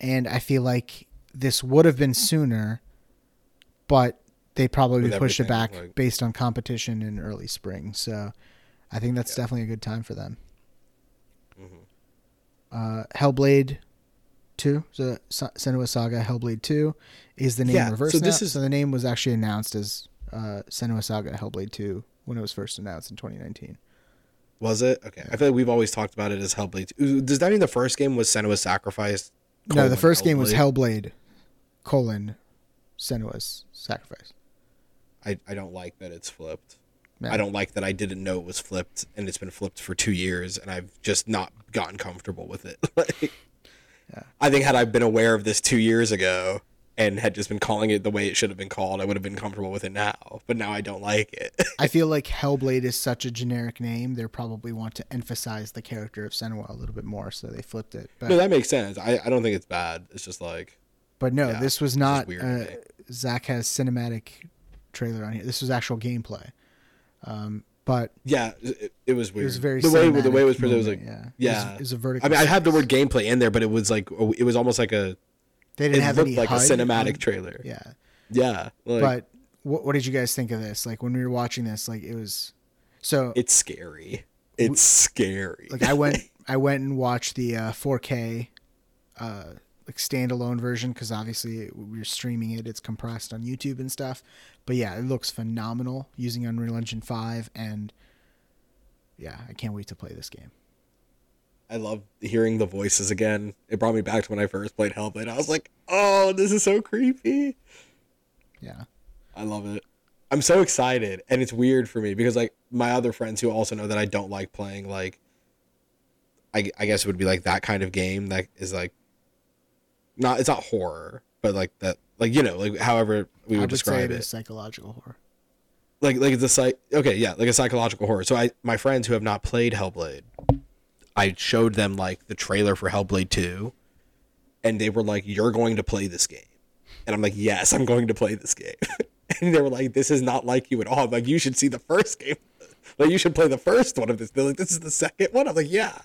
and I feel like this would have been sooner, but they probably pushed it back like- based on competition in early spring. So I think that's definitely a good time for them. Mm-hmm. Uh, Hellblade Two, the Sa- Senua Saga Hellblade Two, is the name Yeah, reversed so now. this is- so the name was actually announced as uh, Senua Saga Hellblade Two when it was first announced in 2019. was it okay? I feel like we've always talked about it as Hellblade. Does that mean the first game was Senua's Sacrifice? No, the first game was Hellblade? Hellblade colon Senua's Sacrifice. I, I don't like that it's flipped. Yeah. I don't like that I didn't know it was flipped and it's been flipped for two years and I've just not gotten comfortable with it. <laughs> like, I think had I been aware of this two years ago and had just been calling it the way it should have been called, I would have been comfortable with it now. But now I don't like it. <laughs> I feel like Hellblade is such a generic name. They probably want to emphasize the character of Senua a little bit more, so they flipped it. But no, that makes sense. I, I don't think it's bad. It's just like but no, yeah, this was not. weird Uh. Zach has cinematic trailer on here. This was actual gameplay. Um, but yeah, it, it was weird. it was very the way the way it was presented was like yeah. yeah. It was, it was a vertical. I mean, I have the word gameplay in there, but it was like it was almost like a They it didn't have looked any like a cinematic on- trailer. Yeah, Yeah, like, but what, what did you guys think of this? Like when we were watching this, like it was so. it's scary. It's scary. like I went <laughs> I went and watched the uh, 4K uh, like standalone version because obviously we we're streaming it. It's compressed on YouTube and stuff. But yeah, it looks phenomenal using Unreal Engine 5 and yeah, I can't wait to play this game. I love hearing the voices again. It brought me back to when I first played Hellblade. I was like, "Oh, this is so creepy." Yeah. I love it. I'm so excited, and it's weird for me because like my other friends who also know that I don't like playing like, I I guess it would be like that kind of game that is like, not it's not horror, but like that like you know like however we would would describe it it. psychological horror. like like it's a psych okay yeah like a psychological horror so i my friends who have not played hellblade i showed them like the trailer for hellblade 2 and they were like you're going to play this game. And i'm like yes i'm going to play this game. <laughs> And they were like this is not like you at all. I'm like you should see the first game. Like you should play the first one of this. They're like this is the second one? I'm like yeah.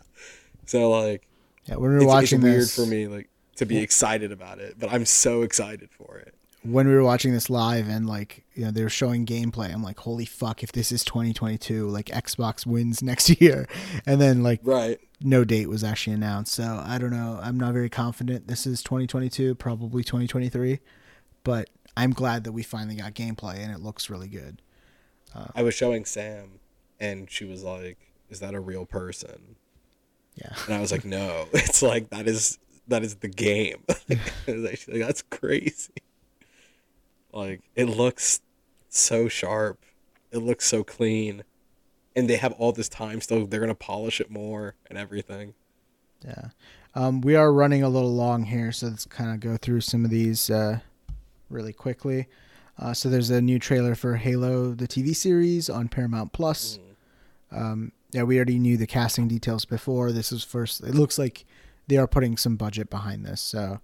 So like Yeah, when we were it's, it's watching weird this for me like to be excited about it but i'm so excited for it when we were watching this live and like you know they were showing gameplay i'm like holy fuck if this is 2022 like xbox wins <laughs> next year. And then like right. no date was actually announced. So i don't know. I'm not very confident this is 2022 probably 2023 but i'm glad that we finally got gameplay and it looks really good. Uh, I was showing Sam, and she was like, "Is that a real person?" yeah. And I was like, "No, <laughs> it's like that is that is the game." <laughs> Like, she's like, "That's crazy." Like it looks so sharp, it looks so clean, and they have all this time still. They're gonna polish it more and everything. yeah um, we are running a little long here so let's kind of go through some of these uh, really quickly uh, so there's a new trailer for halo the tv series on paramount plus Um, yeah, we already knew the casting details before. This is first. It looks like they are putting some budget behind this. So,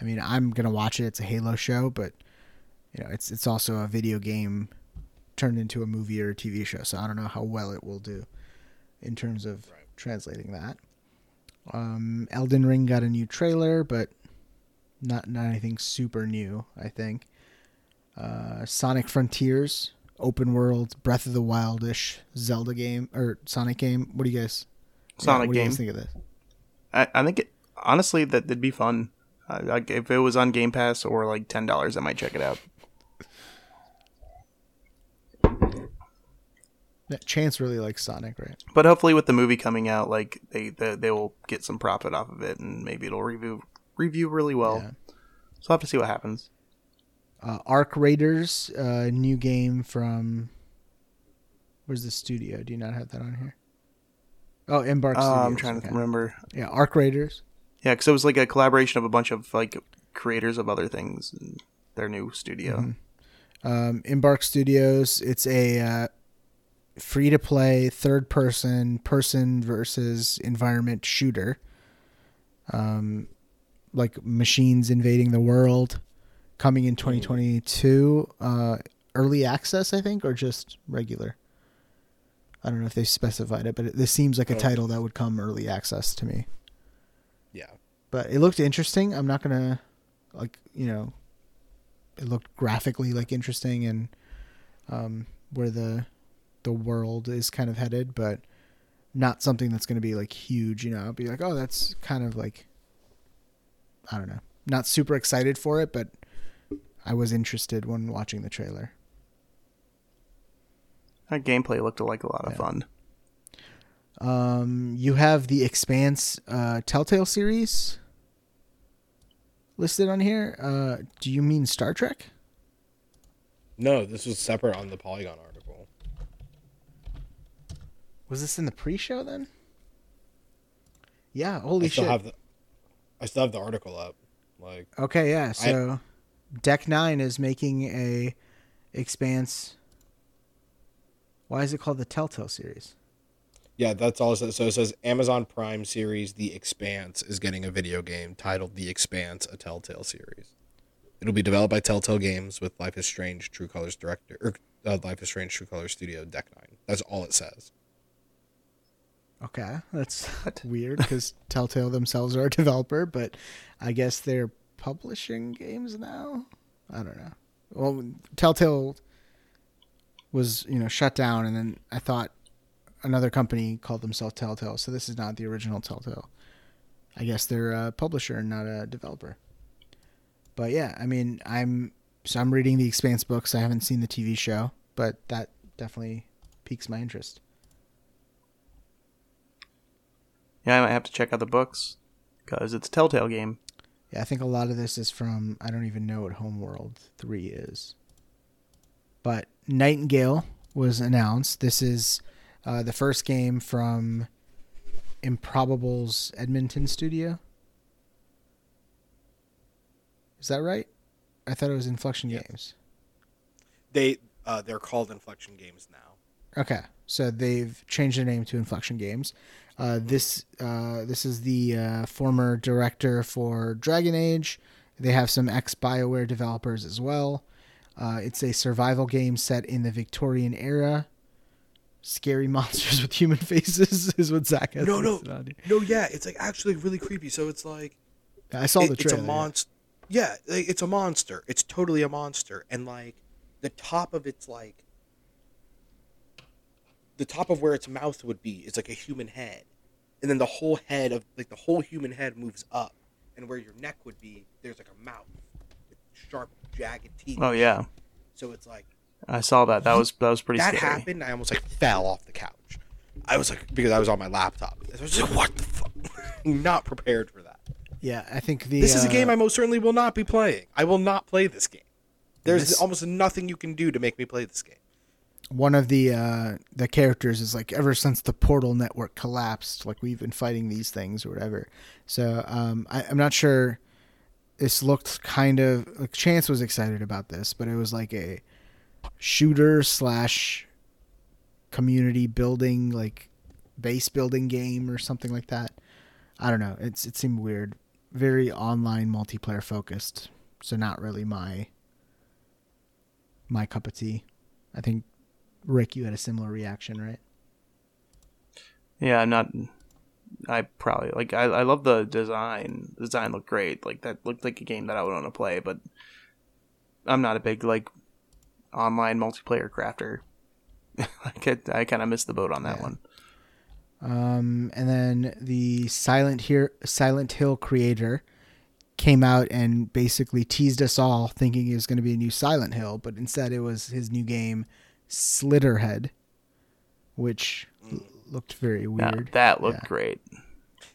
I mean, I'm gonna watch it. It's a Halo show, but you know, it's it's also a video game turned into a movie or a TV show. So I don't know how well it will do in terms of translating that. Um, Elden Ring got a new trailer, but not not anything super new. I think. Uh, Sonic Frontiers, open world, Breath of the Wildish Zelda game or Sonic game. What do you guys? Sonic what do you game. guys think of this? I, I think it honestly that it'd be fun. Uh, like if it was on Game Pass or like ten dollars, I might check it out. Yeah, Chance really likes Sonic, right? But hopefully, with the movie coming out, like they they, they will get some profit off of it, and maybe it'll review review really well. Yeah. So I'll have to see what happens. Uh, Arc Raiders, uh, new game from. Where's the studio? Do you not have that on here? Oh, Embark Uh, Studios. I'm trying to remember. Yeah, Arc Raiders. Yeah, because it was like a collaboration of a bunch of like creators of other things. And their new studio. Um, Embark Studios. It's a uh, free to play third person person versus environment shooter. Um, like machines invading the world, coming in 2022. Uh, early access, I think, or just regular. I don't know if they specified it, but it, this seems like a Oh. title that would come early access to me. Yeah. But it looked interesting. I'm not gonna like you know. It looked graphically like interesting and um, where the the world is kind of headed, but not something that's going to be like huge. You know, I'll be like, oh, that's kind of like I don't know, not super excited for it, but I was interested when watching the trailer. That gameplay looked like a lot of fun. Um, you have the Expanse uh, Telltale series listed on here. Uh, do you mean Star Trek? No, this was separate on the Polygon article. Was this in the pre-show then? Yeah, I holy still shit. have the I still have the article up. Like Okay, yeah. So Deck 9 is making a Expanse Why is it called the Telltale series? yeah, that's all it says. So it says Amazon Prime series The Expanse is getting a video game titled The Expanse, a Telltale series. It'll be developed by Telltale Games with Life is Strange True Colors director or uh, Life is Strange True Colors studio Deck 9. That's all it says. Okay, that's <laughs> weird <laughs> because Telltale themselves are a developer, but I guess they're publishing games now. I don't know. Well, Telltale was you know shut down, and then I thought another company called themselves Telltale, so this is not the original Telltale. I guess they're a publisher and not a developer. But yeah, I mean, I'm so I'm reading the Expanse books. I haven't seen the TV show, but that definitely piques my interest. Yeah, I might have to check out the books because it's a Telltale game. Yeah, I think a lot of this is from I don't even know what Homeworld 3 is. But Nightingale was announced. This is uh, the first game from Improbable's Edmonton studio. Is that right? I thought it was Inflexion Yes. Games. They uh, they're called Inflexion Games now. Okay, so they've changed the name to Inflexion Games. Uh, this uh, this is the uh, former director for Dragon Age. They have some ex Bioware developers as well. Uh, it's a survival game set in the Victorian era. Scary <laughs> monsters with human faces <laughs> is what Zach has. No, no. No, yeah, it's like actually really creepy. So it's like I saw it- the it's a monster. Yeah, like, it's a monster. It's totally a monster, and like the top of its like the top of where its mouth would be is like a human head, and then the whole head of like the whole human head moves up, and where your neck would be, there's like a mouth with sharp, jagged teeth. Oh yeah, So it's like I saw that. That was that was pretty that scary. happened. I almost like fell off the couch. I was like because I was on my laptop. I was like, what the fuck? <laughs> not prepared for that. Yeah, I think the This is a uh, game I most certainly will not be playing. I will not play this game. There's This- almost nothing you can do to make me play this game. One of the uh the characters is like ever since the portal network collapsed like we've been fighting these things or whatever. So um I, i'm not sure. This looked kind of like chance was excited about this but it was like a shooter slash community building like base building game or something like that. I don't know. It's it seemed weird. Very online multiplayer focused. So not really my my cup of tea. I think Rick, you had a similar reaction, right? Yeah, I'm not. I probably like. I, I love the design. The design looked great. Like that looked like a game that I would want to play. But I'm not a big like online multiplayer crafter. <laughs> like I, I kind of missed the boat on that Yeah. one. Um, and then the Silent Here Silent Hill creator came out and basically teased us all, thinking it was going to be a new Silent Hill, but instead it was his new game, Slitterhead, which l- looked very Yeah, weird. that looked Yeah. great.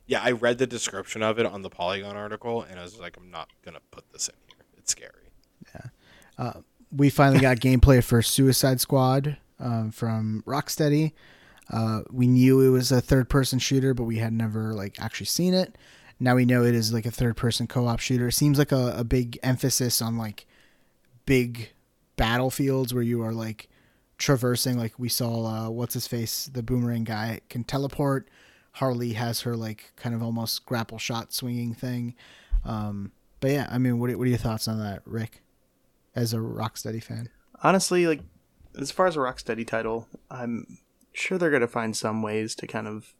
Yeah, I read the description of it on the Polygon article, and I was like, I'm not gonna put this in here. It's scary. Yeah, we finally got <laughs> gameplay for Suicide Squad um, from Rocksteady. Uh, we knew it was a third-person shooter, but we had never like actually seen it. Now we know it is like a third-person co-op shooter. It seems like a, a big emphasis on like big battlefields where you are like traversing. Like we saw, uh, what's his face, the boomerang guy can teleport. Harley has her like kind of almost grapple shot swinging thing. Um, but yeah, I mean, what what are your thoughts on that, Rick? As a Rocksteady fan. honestly, like as far as a Rocksteady title, I'm sure they're gonna find some ways to kind of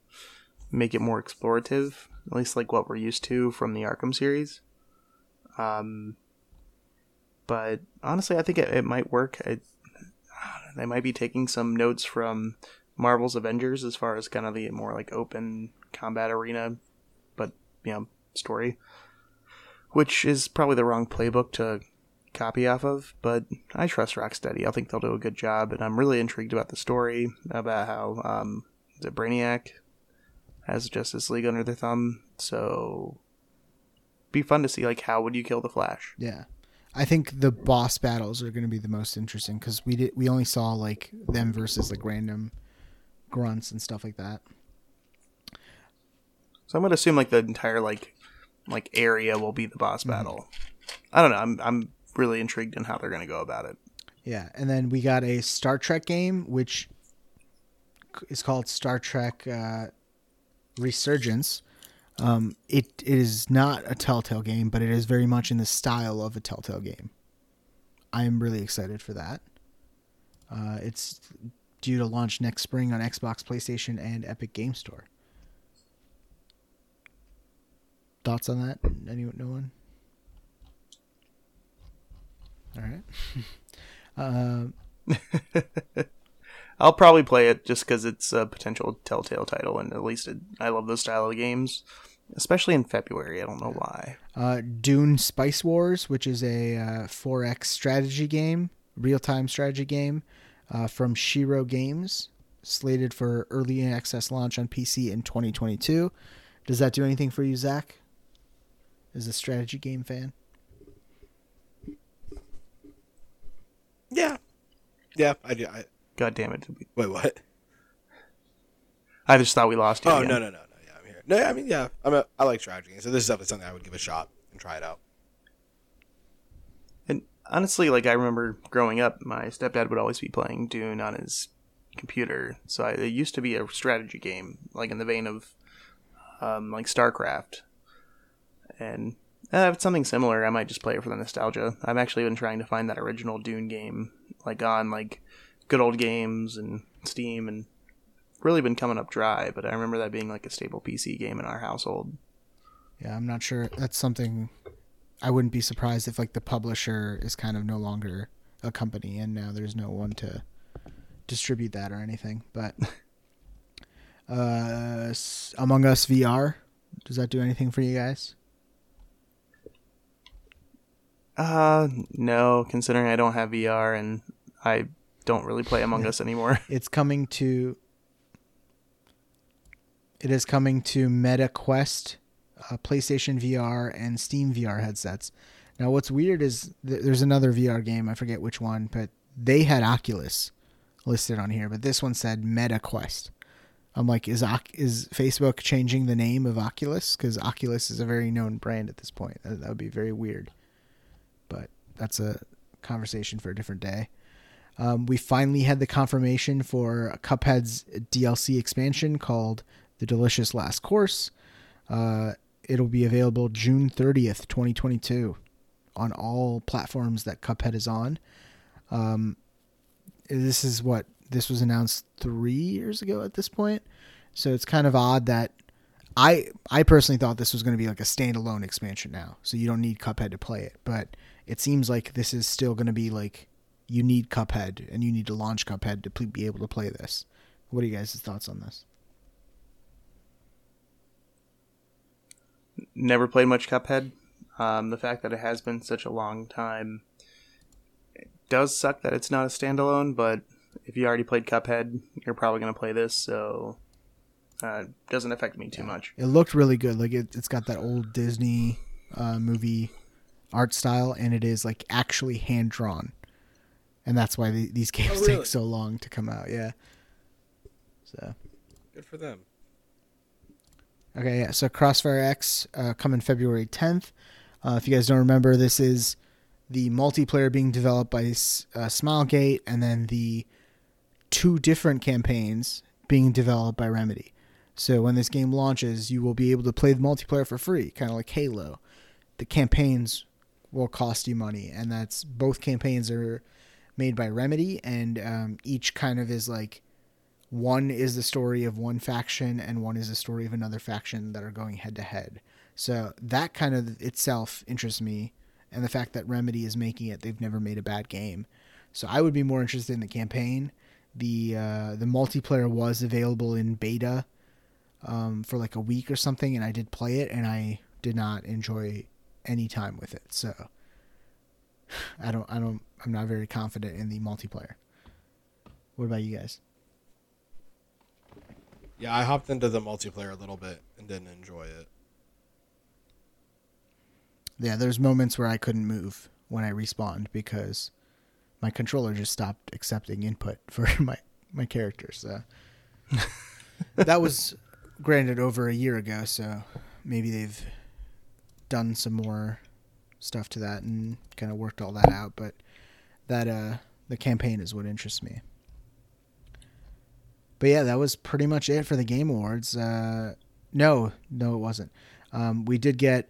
make it more explorative, at least like what we're used to from the Arkham series. Um, but honestly, I think it, it might work. It, they might be taking some notes from Marvel's Avengers as far as kind of the more like open combat arena, but you know, story, which is probably the wrong playbook to copy off of, but I trust Rocksteady. I think they'll do a good job, and I'm really intrigued about the story about how um, the Brainiac has Justice League under their thumb. So, be fun to see like how would you kill the Flash? Yeah. I think the boss battles are going to be the most interesting because we did we only saw like them versus like random grunts and stuff like that. So I'm gonna assume like the entire like like area will be the boss battle. I don't know. I'm I'm really intrigued in how they're gonna go about it. Yeah, and then we got a Star Trek game which is called Star Trek uh, Resurgence. Um, it, it is not a Telltale game, but it is very much in the style of a Telltale game. I am really excited for that. Uh, it's due to launch next spring on Xbox, PlayStation, and Epic Game Store. Thoughts on that? Anyone? No one. All right. um, <laughs> <laughs> I'll probably play it just because it's a potential Telltale title, and at least it, I love those style of games, especially in February. I don't know why. uh, Dune Spice Wars, which is a uh, 4X strategy game, real time strategy game uh, from Shiro Games, slated for early access launch on PC in 2022. Does that do anything for you, Zach? Is a strategy game fan? Yeah, yeah. I do. I, God damn it! wait, what? I just thought we lost you. Oh again. no, no, no, no. Yeah, I'm here. No, I mean, yeah. I'm a. I like strategy so this is definitely something I would give a shot and try it out. And honestly, like I remember growing up, my stepdad would always be playing Dune on his computer. So I, it used to be a strategy game, like in the vein of um, like StarCraft. And uh, if it's something similar, I might just play it for the nostalgia. I've actually been trying to find that original Dune game, like on like good old games and Steam, and really been coming up dry. But I remember that being like a staple PC game in our household. Yeah, I'm not sure. That's something I wouldn't be surprised if like the publisher is kind of no longer a company and now there's no one to distribute that or anything. But <laughs> uh, Among Us VR, does that do anything for you guys? Uh, no, considering I don't have VR and I don't really play Among Us anymore. <laughs> It's coming to. It is coming to Meta Quest, uh, PlayStation VR, and Steam VR headsets. Now, what's weird is th- there's another VR game. I forget which one, but they had Oculus listed on here, but this one said Meta Quest. I'm like, is is Facebook changing the name of Oculus? Because Oculus is a very known brand at this point. That, that would be very weird. But that's a conversation for a different day. Um, we finally had the confirmation for Cuphead's DLC expansion called The Delicious Last Course. Uh, it'll be available June 30th, 2022, on all platforms that Cuphead is on. Um, this is what this was announced three years ago at this point. So it's kind of odd that I I personally thought this was going to be like a standalone expansion now, so you don't need Cuphead to play it. But it seems like this is still going to be like you need Cuphead and you need to launch Cuphead to be able to play this. What are you guys' thoughts on this? Never played much Cuphead. Um, the fact that it has been such a long time it does suck that it's not a standalone. But if you already played Cuphead, you're probably going to play this, so uh, doesn't affect me too much. It looked really good. Like it, it's got that old Disney uh, movie art style, and it is like actually hand drawn, and that's why the, these <laughs> games really? take so long to come out. Yeah. So Good for them. okay, yeah. So Crossfire X uh, coming February 10th. Uh, if you guys don't remember, this is the multiplayer being developed by uh, Smilegate, and then the two different campaigns being developed by Remedy. So when this game launches, you will be able to play the multiplayer for free, kind of like Halo. The campaigns will cost you money, and that's both campaigns are made by Remedy, and um, each kind of is like one is the story of one faction, and one is the story of another faction that are going head to head. So that kind of itself interests me, and the fact that Remedy is making it, they've never made a bad game. So I would be more interested in the campaign. The uh, the multiplayer was available in beta um, for like a week or something, and I did play it, and I did not enjoy any time with it. So I don't, I don't, I'm not very confident in the multiplayer. What about you guys? Yeah, I hopped into the multiplayer a little bit and didn't enjoy it. Yeah, there's moments where I couldn't move when I respawned because my controller just stopped accepting input <laughs> for my my character. So <laughs> that was granted over a year ago, so maybe they've done some more stuff to that and kind of worked all that out, but that uh the campaign is what interests me. But yeah, that was pretty much it for the game awards. Uh no, no it wasn't. Um we did get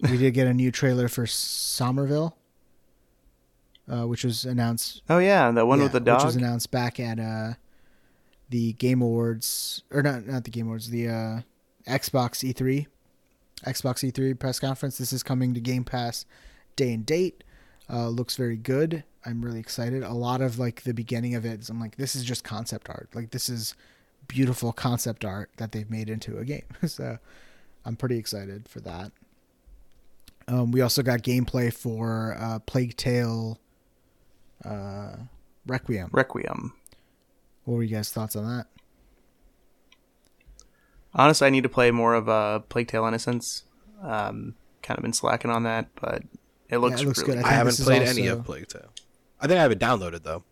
we did get a new trailer for Somerville, uh, which was announced. Oh yeah, that one yeah, with the dog. which was announced back at uh, the Game Awards, or not not the Game Awards, the uh, Xbox E3, Xbox E3 press conference. This is coming to Game Pass day and date. Uh, looks very good. I'm really excited. A lot of like the beginning of it, I'm like, this is just concept art. Like this is beautiful concept art that they've made into a game. <laughs> so I'm pretty excited for that. Um, we also got gameplay for uh, Plague Tale uh, Requiem. Requiem. What were you guys' thoughts on that? Honestly, I need to play more of uh, Plague Tale Innocence. Um, kind of been slacking on that, but it looks, it looks really good. I, think haven't this is played any of Plague Tale. I think I have it downloaded though.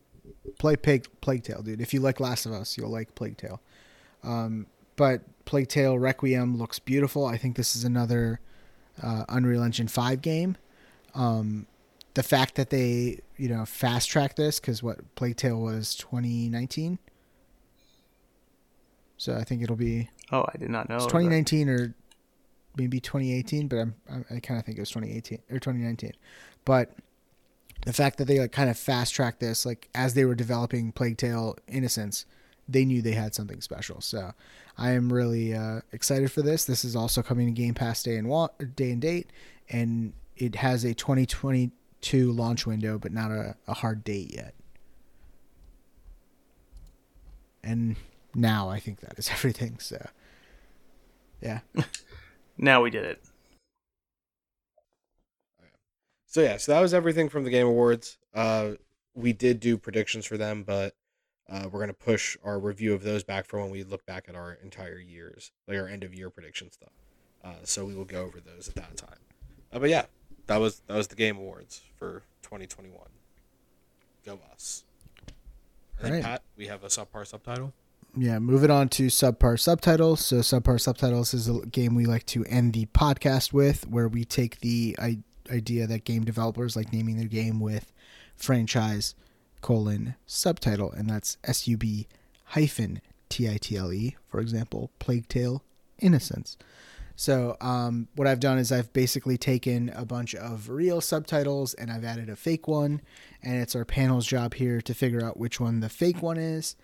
Play Plague, Plague Tale, dude. If you like Last of Us, you'll like Plague Tale. Um, but Plague Tale Requiem looks beautiful. I think this is another uh, Unreal Engine 5 game. Um, the fact that they, you know, fast track this, because what Plague Tale was 2019. So I think it'll be Oh, I did not know. It's that. 2019 or maybe 2018, but I'm, I'm I kind of think it was 2018 or 2019. But the fact that they like kind of fast tracked this, like as they were developing Plague Tale Innocence, they knew they had something special. So I am really uh, excited for this. This is also coming to Game Pass day and wa- day and date, and it has a 2022 launch window, but not a, a hard date yet. And now I think that is <laughs> everything. So yeah. Now we did it. So yeah, so that was everything from the Game Awards. Uh, we did do predictions for them, but uh, we're gonna push our review of those back for when we look back at our entire years, like our end of year prediction stuff. Uh, so we will go over those at that time. Uh, but yeah, that was that was the Game Awards for 2021. Go us. And Right. Pat, we have a subpar subtitle. Yeah, moving on to subpar subtitles. So subpar subtitles is a game we like to end the podcast with, where we take the I- idea that game developers like naming their game with franchise colon subtitle, and that's S U B hyphen T I T L E. For example, Plague Tale Innocence. So um, what I've done is I've basically taken a bunch of real subtitles and I've added a fake one, and it's our panel's job here to figure out which one the fake one is.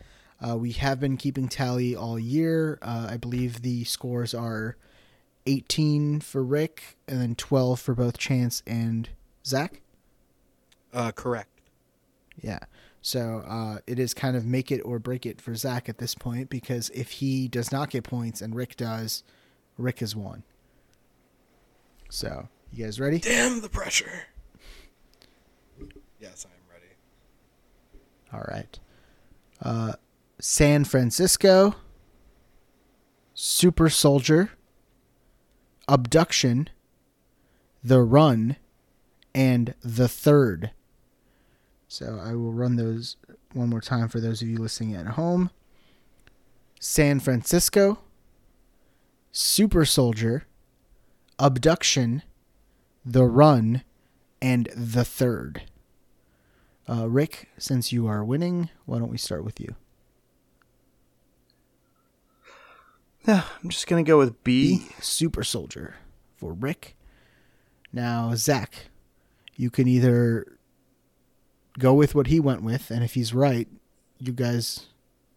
Uh, we have been keeping tally all year. Uh, I believe the scores are 18 for Rick and then 12 for both Chance and Zach. Uh, correct. Yeah. So uh, it is kind of make it or break it for Zach at this point because if he does not get points and Rick does, Rick has won. So you guys ready? Damn the pressure. Yes, I am ready. All right. Uh, San Francisco, Super Soldier, Abduction, The Run, and The Third. So I will run those one more time for those of you listening at home. San Francisco, Super Soldier, Abduction, The Run, and The Third. Uh, Rick, since you are winning, why don't we start with you? Yeah, I'm just gonna go with B. B, Super Soldier for Rick. Now, Zach, you can either go with what he went with, and if he's right, you guys,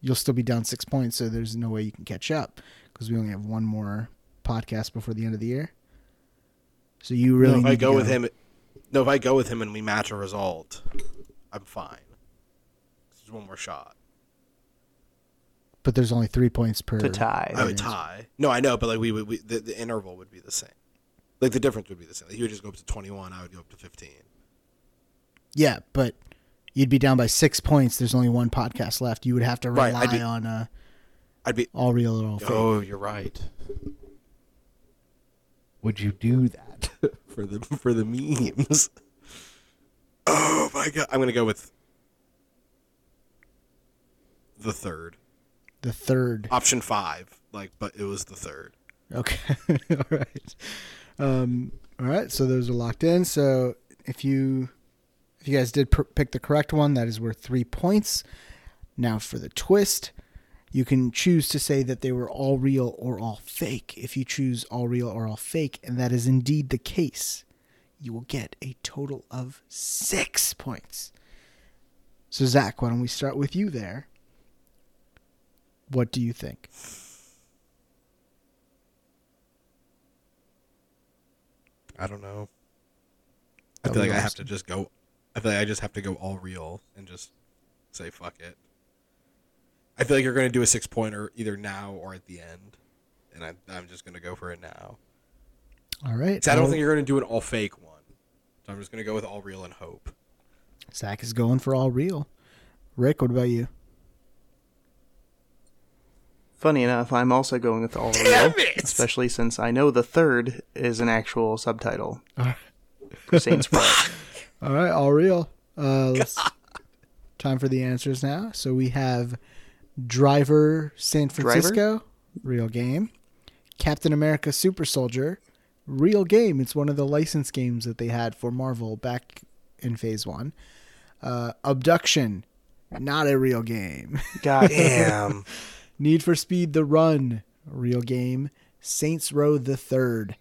you'll still be down six points, so there's no way you can catch up because we only have one more podcast before the end of the year. So you really no, if need I to go with him, no, if I go with him and we match a result, I'm fine. There's one more shot. But there's only three points per To tie. I would tie. No, I know, but like we would, we, the, the interval would be the same. Like the difference would be the same. Like, he would just go up to 21. I would go up to 15. Yeah, but you'd be down by six points. There's only one podcast left. You would have to Right, rely I'd be- on uh, I'd be. all real or all fake. Oh, you're right. Would you do that <laughs> for the for the memes? Oh my god! I'm gonna go with the third The third. option five. Like, but it was the third. Okay. <laughs> all right. Um, all right. So those are locked in. So if you if you guys did pick the correct one, that is worth three points. Now for the twist, you can choose to say that they were all real or all fake. If you choose all real or all fake, and that is indeed the case, you will get a total of six points. So Zach, why don't we start with you there? What do you think? I don't know. I feel like I have to just go. I feel like I just have to go all real and just say fuck it. I feel like you're going to do a six pointer either now or at the end, and I, I'm just going to go for it now. All right. 'Cause I don't I'll- think you're going to do an all fake one, so I'm just going to go with all real and hope. Zach is going for all real. Rick, what about you? Funny enough, I'm also going with all Damn real, especially since I know the third is an actual subtitle for Saints Row. All right, all real. Uh, time for the answers now. So we have Driver San Francisco, real game. Captain America Super Soldier, real game. It's one of the license games that they had for Marvel back in Phase One. Uh, Abduction, not a real game. God <laughs> Damn. Need for Speed The Run, real game. Saints Row the Third,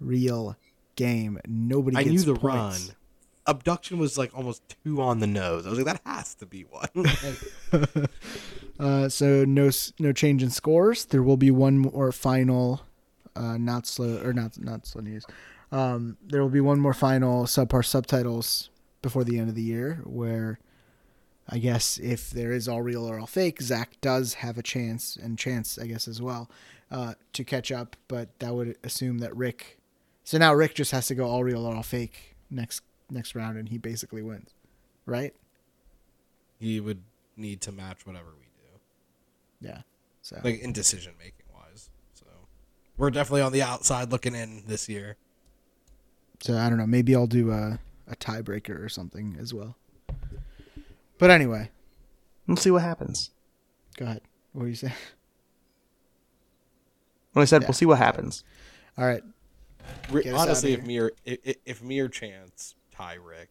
real game. Nobody I knew the points. run. Abduction was like almost too on the nose. I was like, that has to be one. <laughs> <laughs> Uh, so no no change in scores. There will be one more final, uh, not slow or not not slow news. Um, there will be one more final subpar subtitles before the end of the year, where I guess if there is all real or all fake, Zach does have a chance and chance I guess as well uh, to catch up. But that would assume that Rick. So now Rick just has to go all real or all fake next next round, and he basically wins, right? he would need to match whatever we do, Yeah. So like in decision making wise. So we're definitely on the outside looking in this year. So I don't know. Maybe I'll do a, a tiebreaker or something as well. But anyway, We'll see what happens. go ahead. What do you say? When I said Yeah. we'll see what happens. All right. Get honestly, if me or if, if me or Chance tie Rick,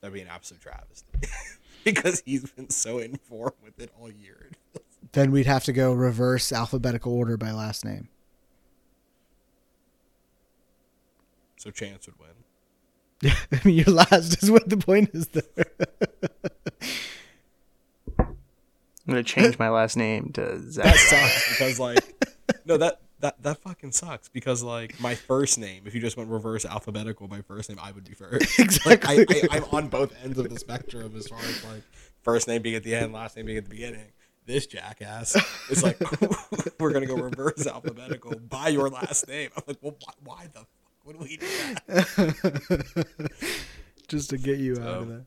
that'd be an absolute travesty <laughs> because he's been so in form with it all year. <laughs> Then we'd have to go reverse alphabetical order by last name. so Chance would win. Yeah, I mean, your last is what the point is there. <laughs> I'm gonna change my last name to That Zach. sucks because like no that that that fucking sucks because like my first name if you just went reverse alphabetical my first name I would be first Exactly. like, I, I'm on both ends of the spectrum as far as like first name being at the end last name being at the beginning this jackass is like <laughs> we're gonna go reverse alphabetical by your last name I'm like well why, why the fuck would we do that <laughs> Just to get you out of that.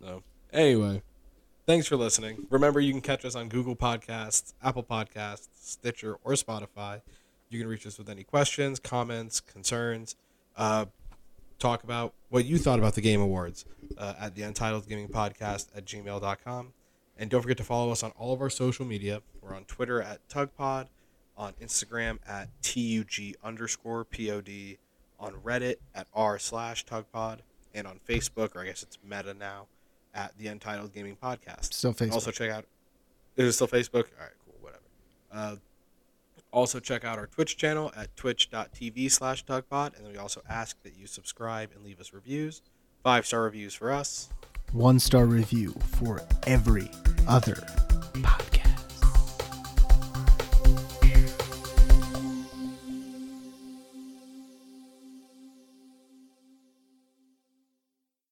So anyway, thanks for listening. Remember, you can catch us on Google Podcasts, Apple Podcasts, Stitcher, or Spotify. You can reach us with any questions, comments, concerns. Uh, talk about what you thought about the Game Awards uh, at the Untitled Gaming Podcast at gmail.com. And don't forget to follow us on all of our social media. We're on Twitter at TugPod, on Instagram at TUG underscore POD, on Reddit at r slash TugPod, and on Facebook, or I guess it's Meta now, at the Untitled Gaming Podcast. Still Facebook. Also check out. Is it still Facebook? All right, cool, whatever. Uh, also check out our Twitch channel at twitch.tv slash tugpod. And then we also ask that you subscribe and leave us reviews. Five star reviews for us. One star review for every other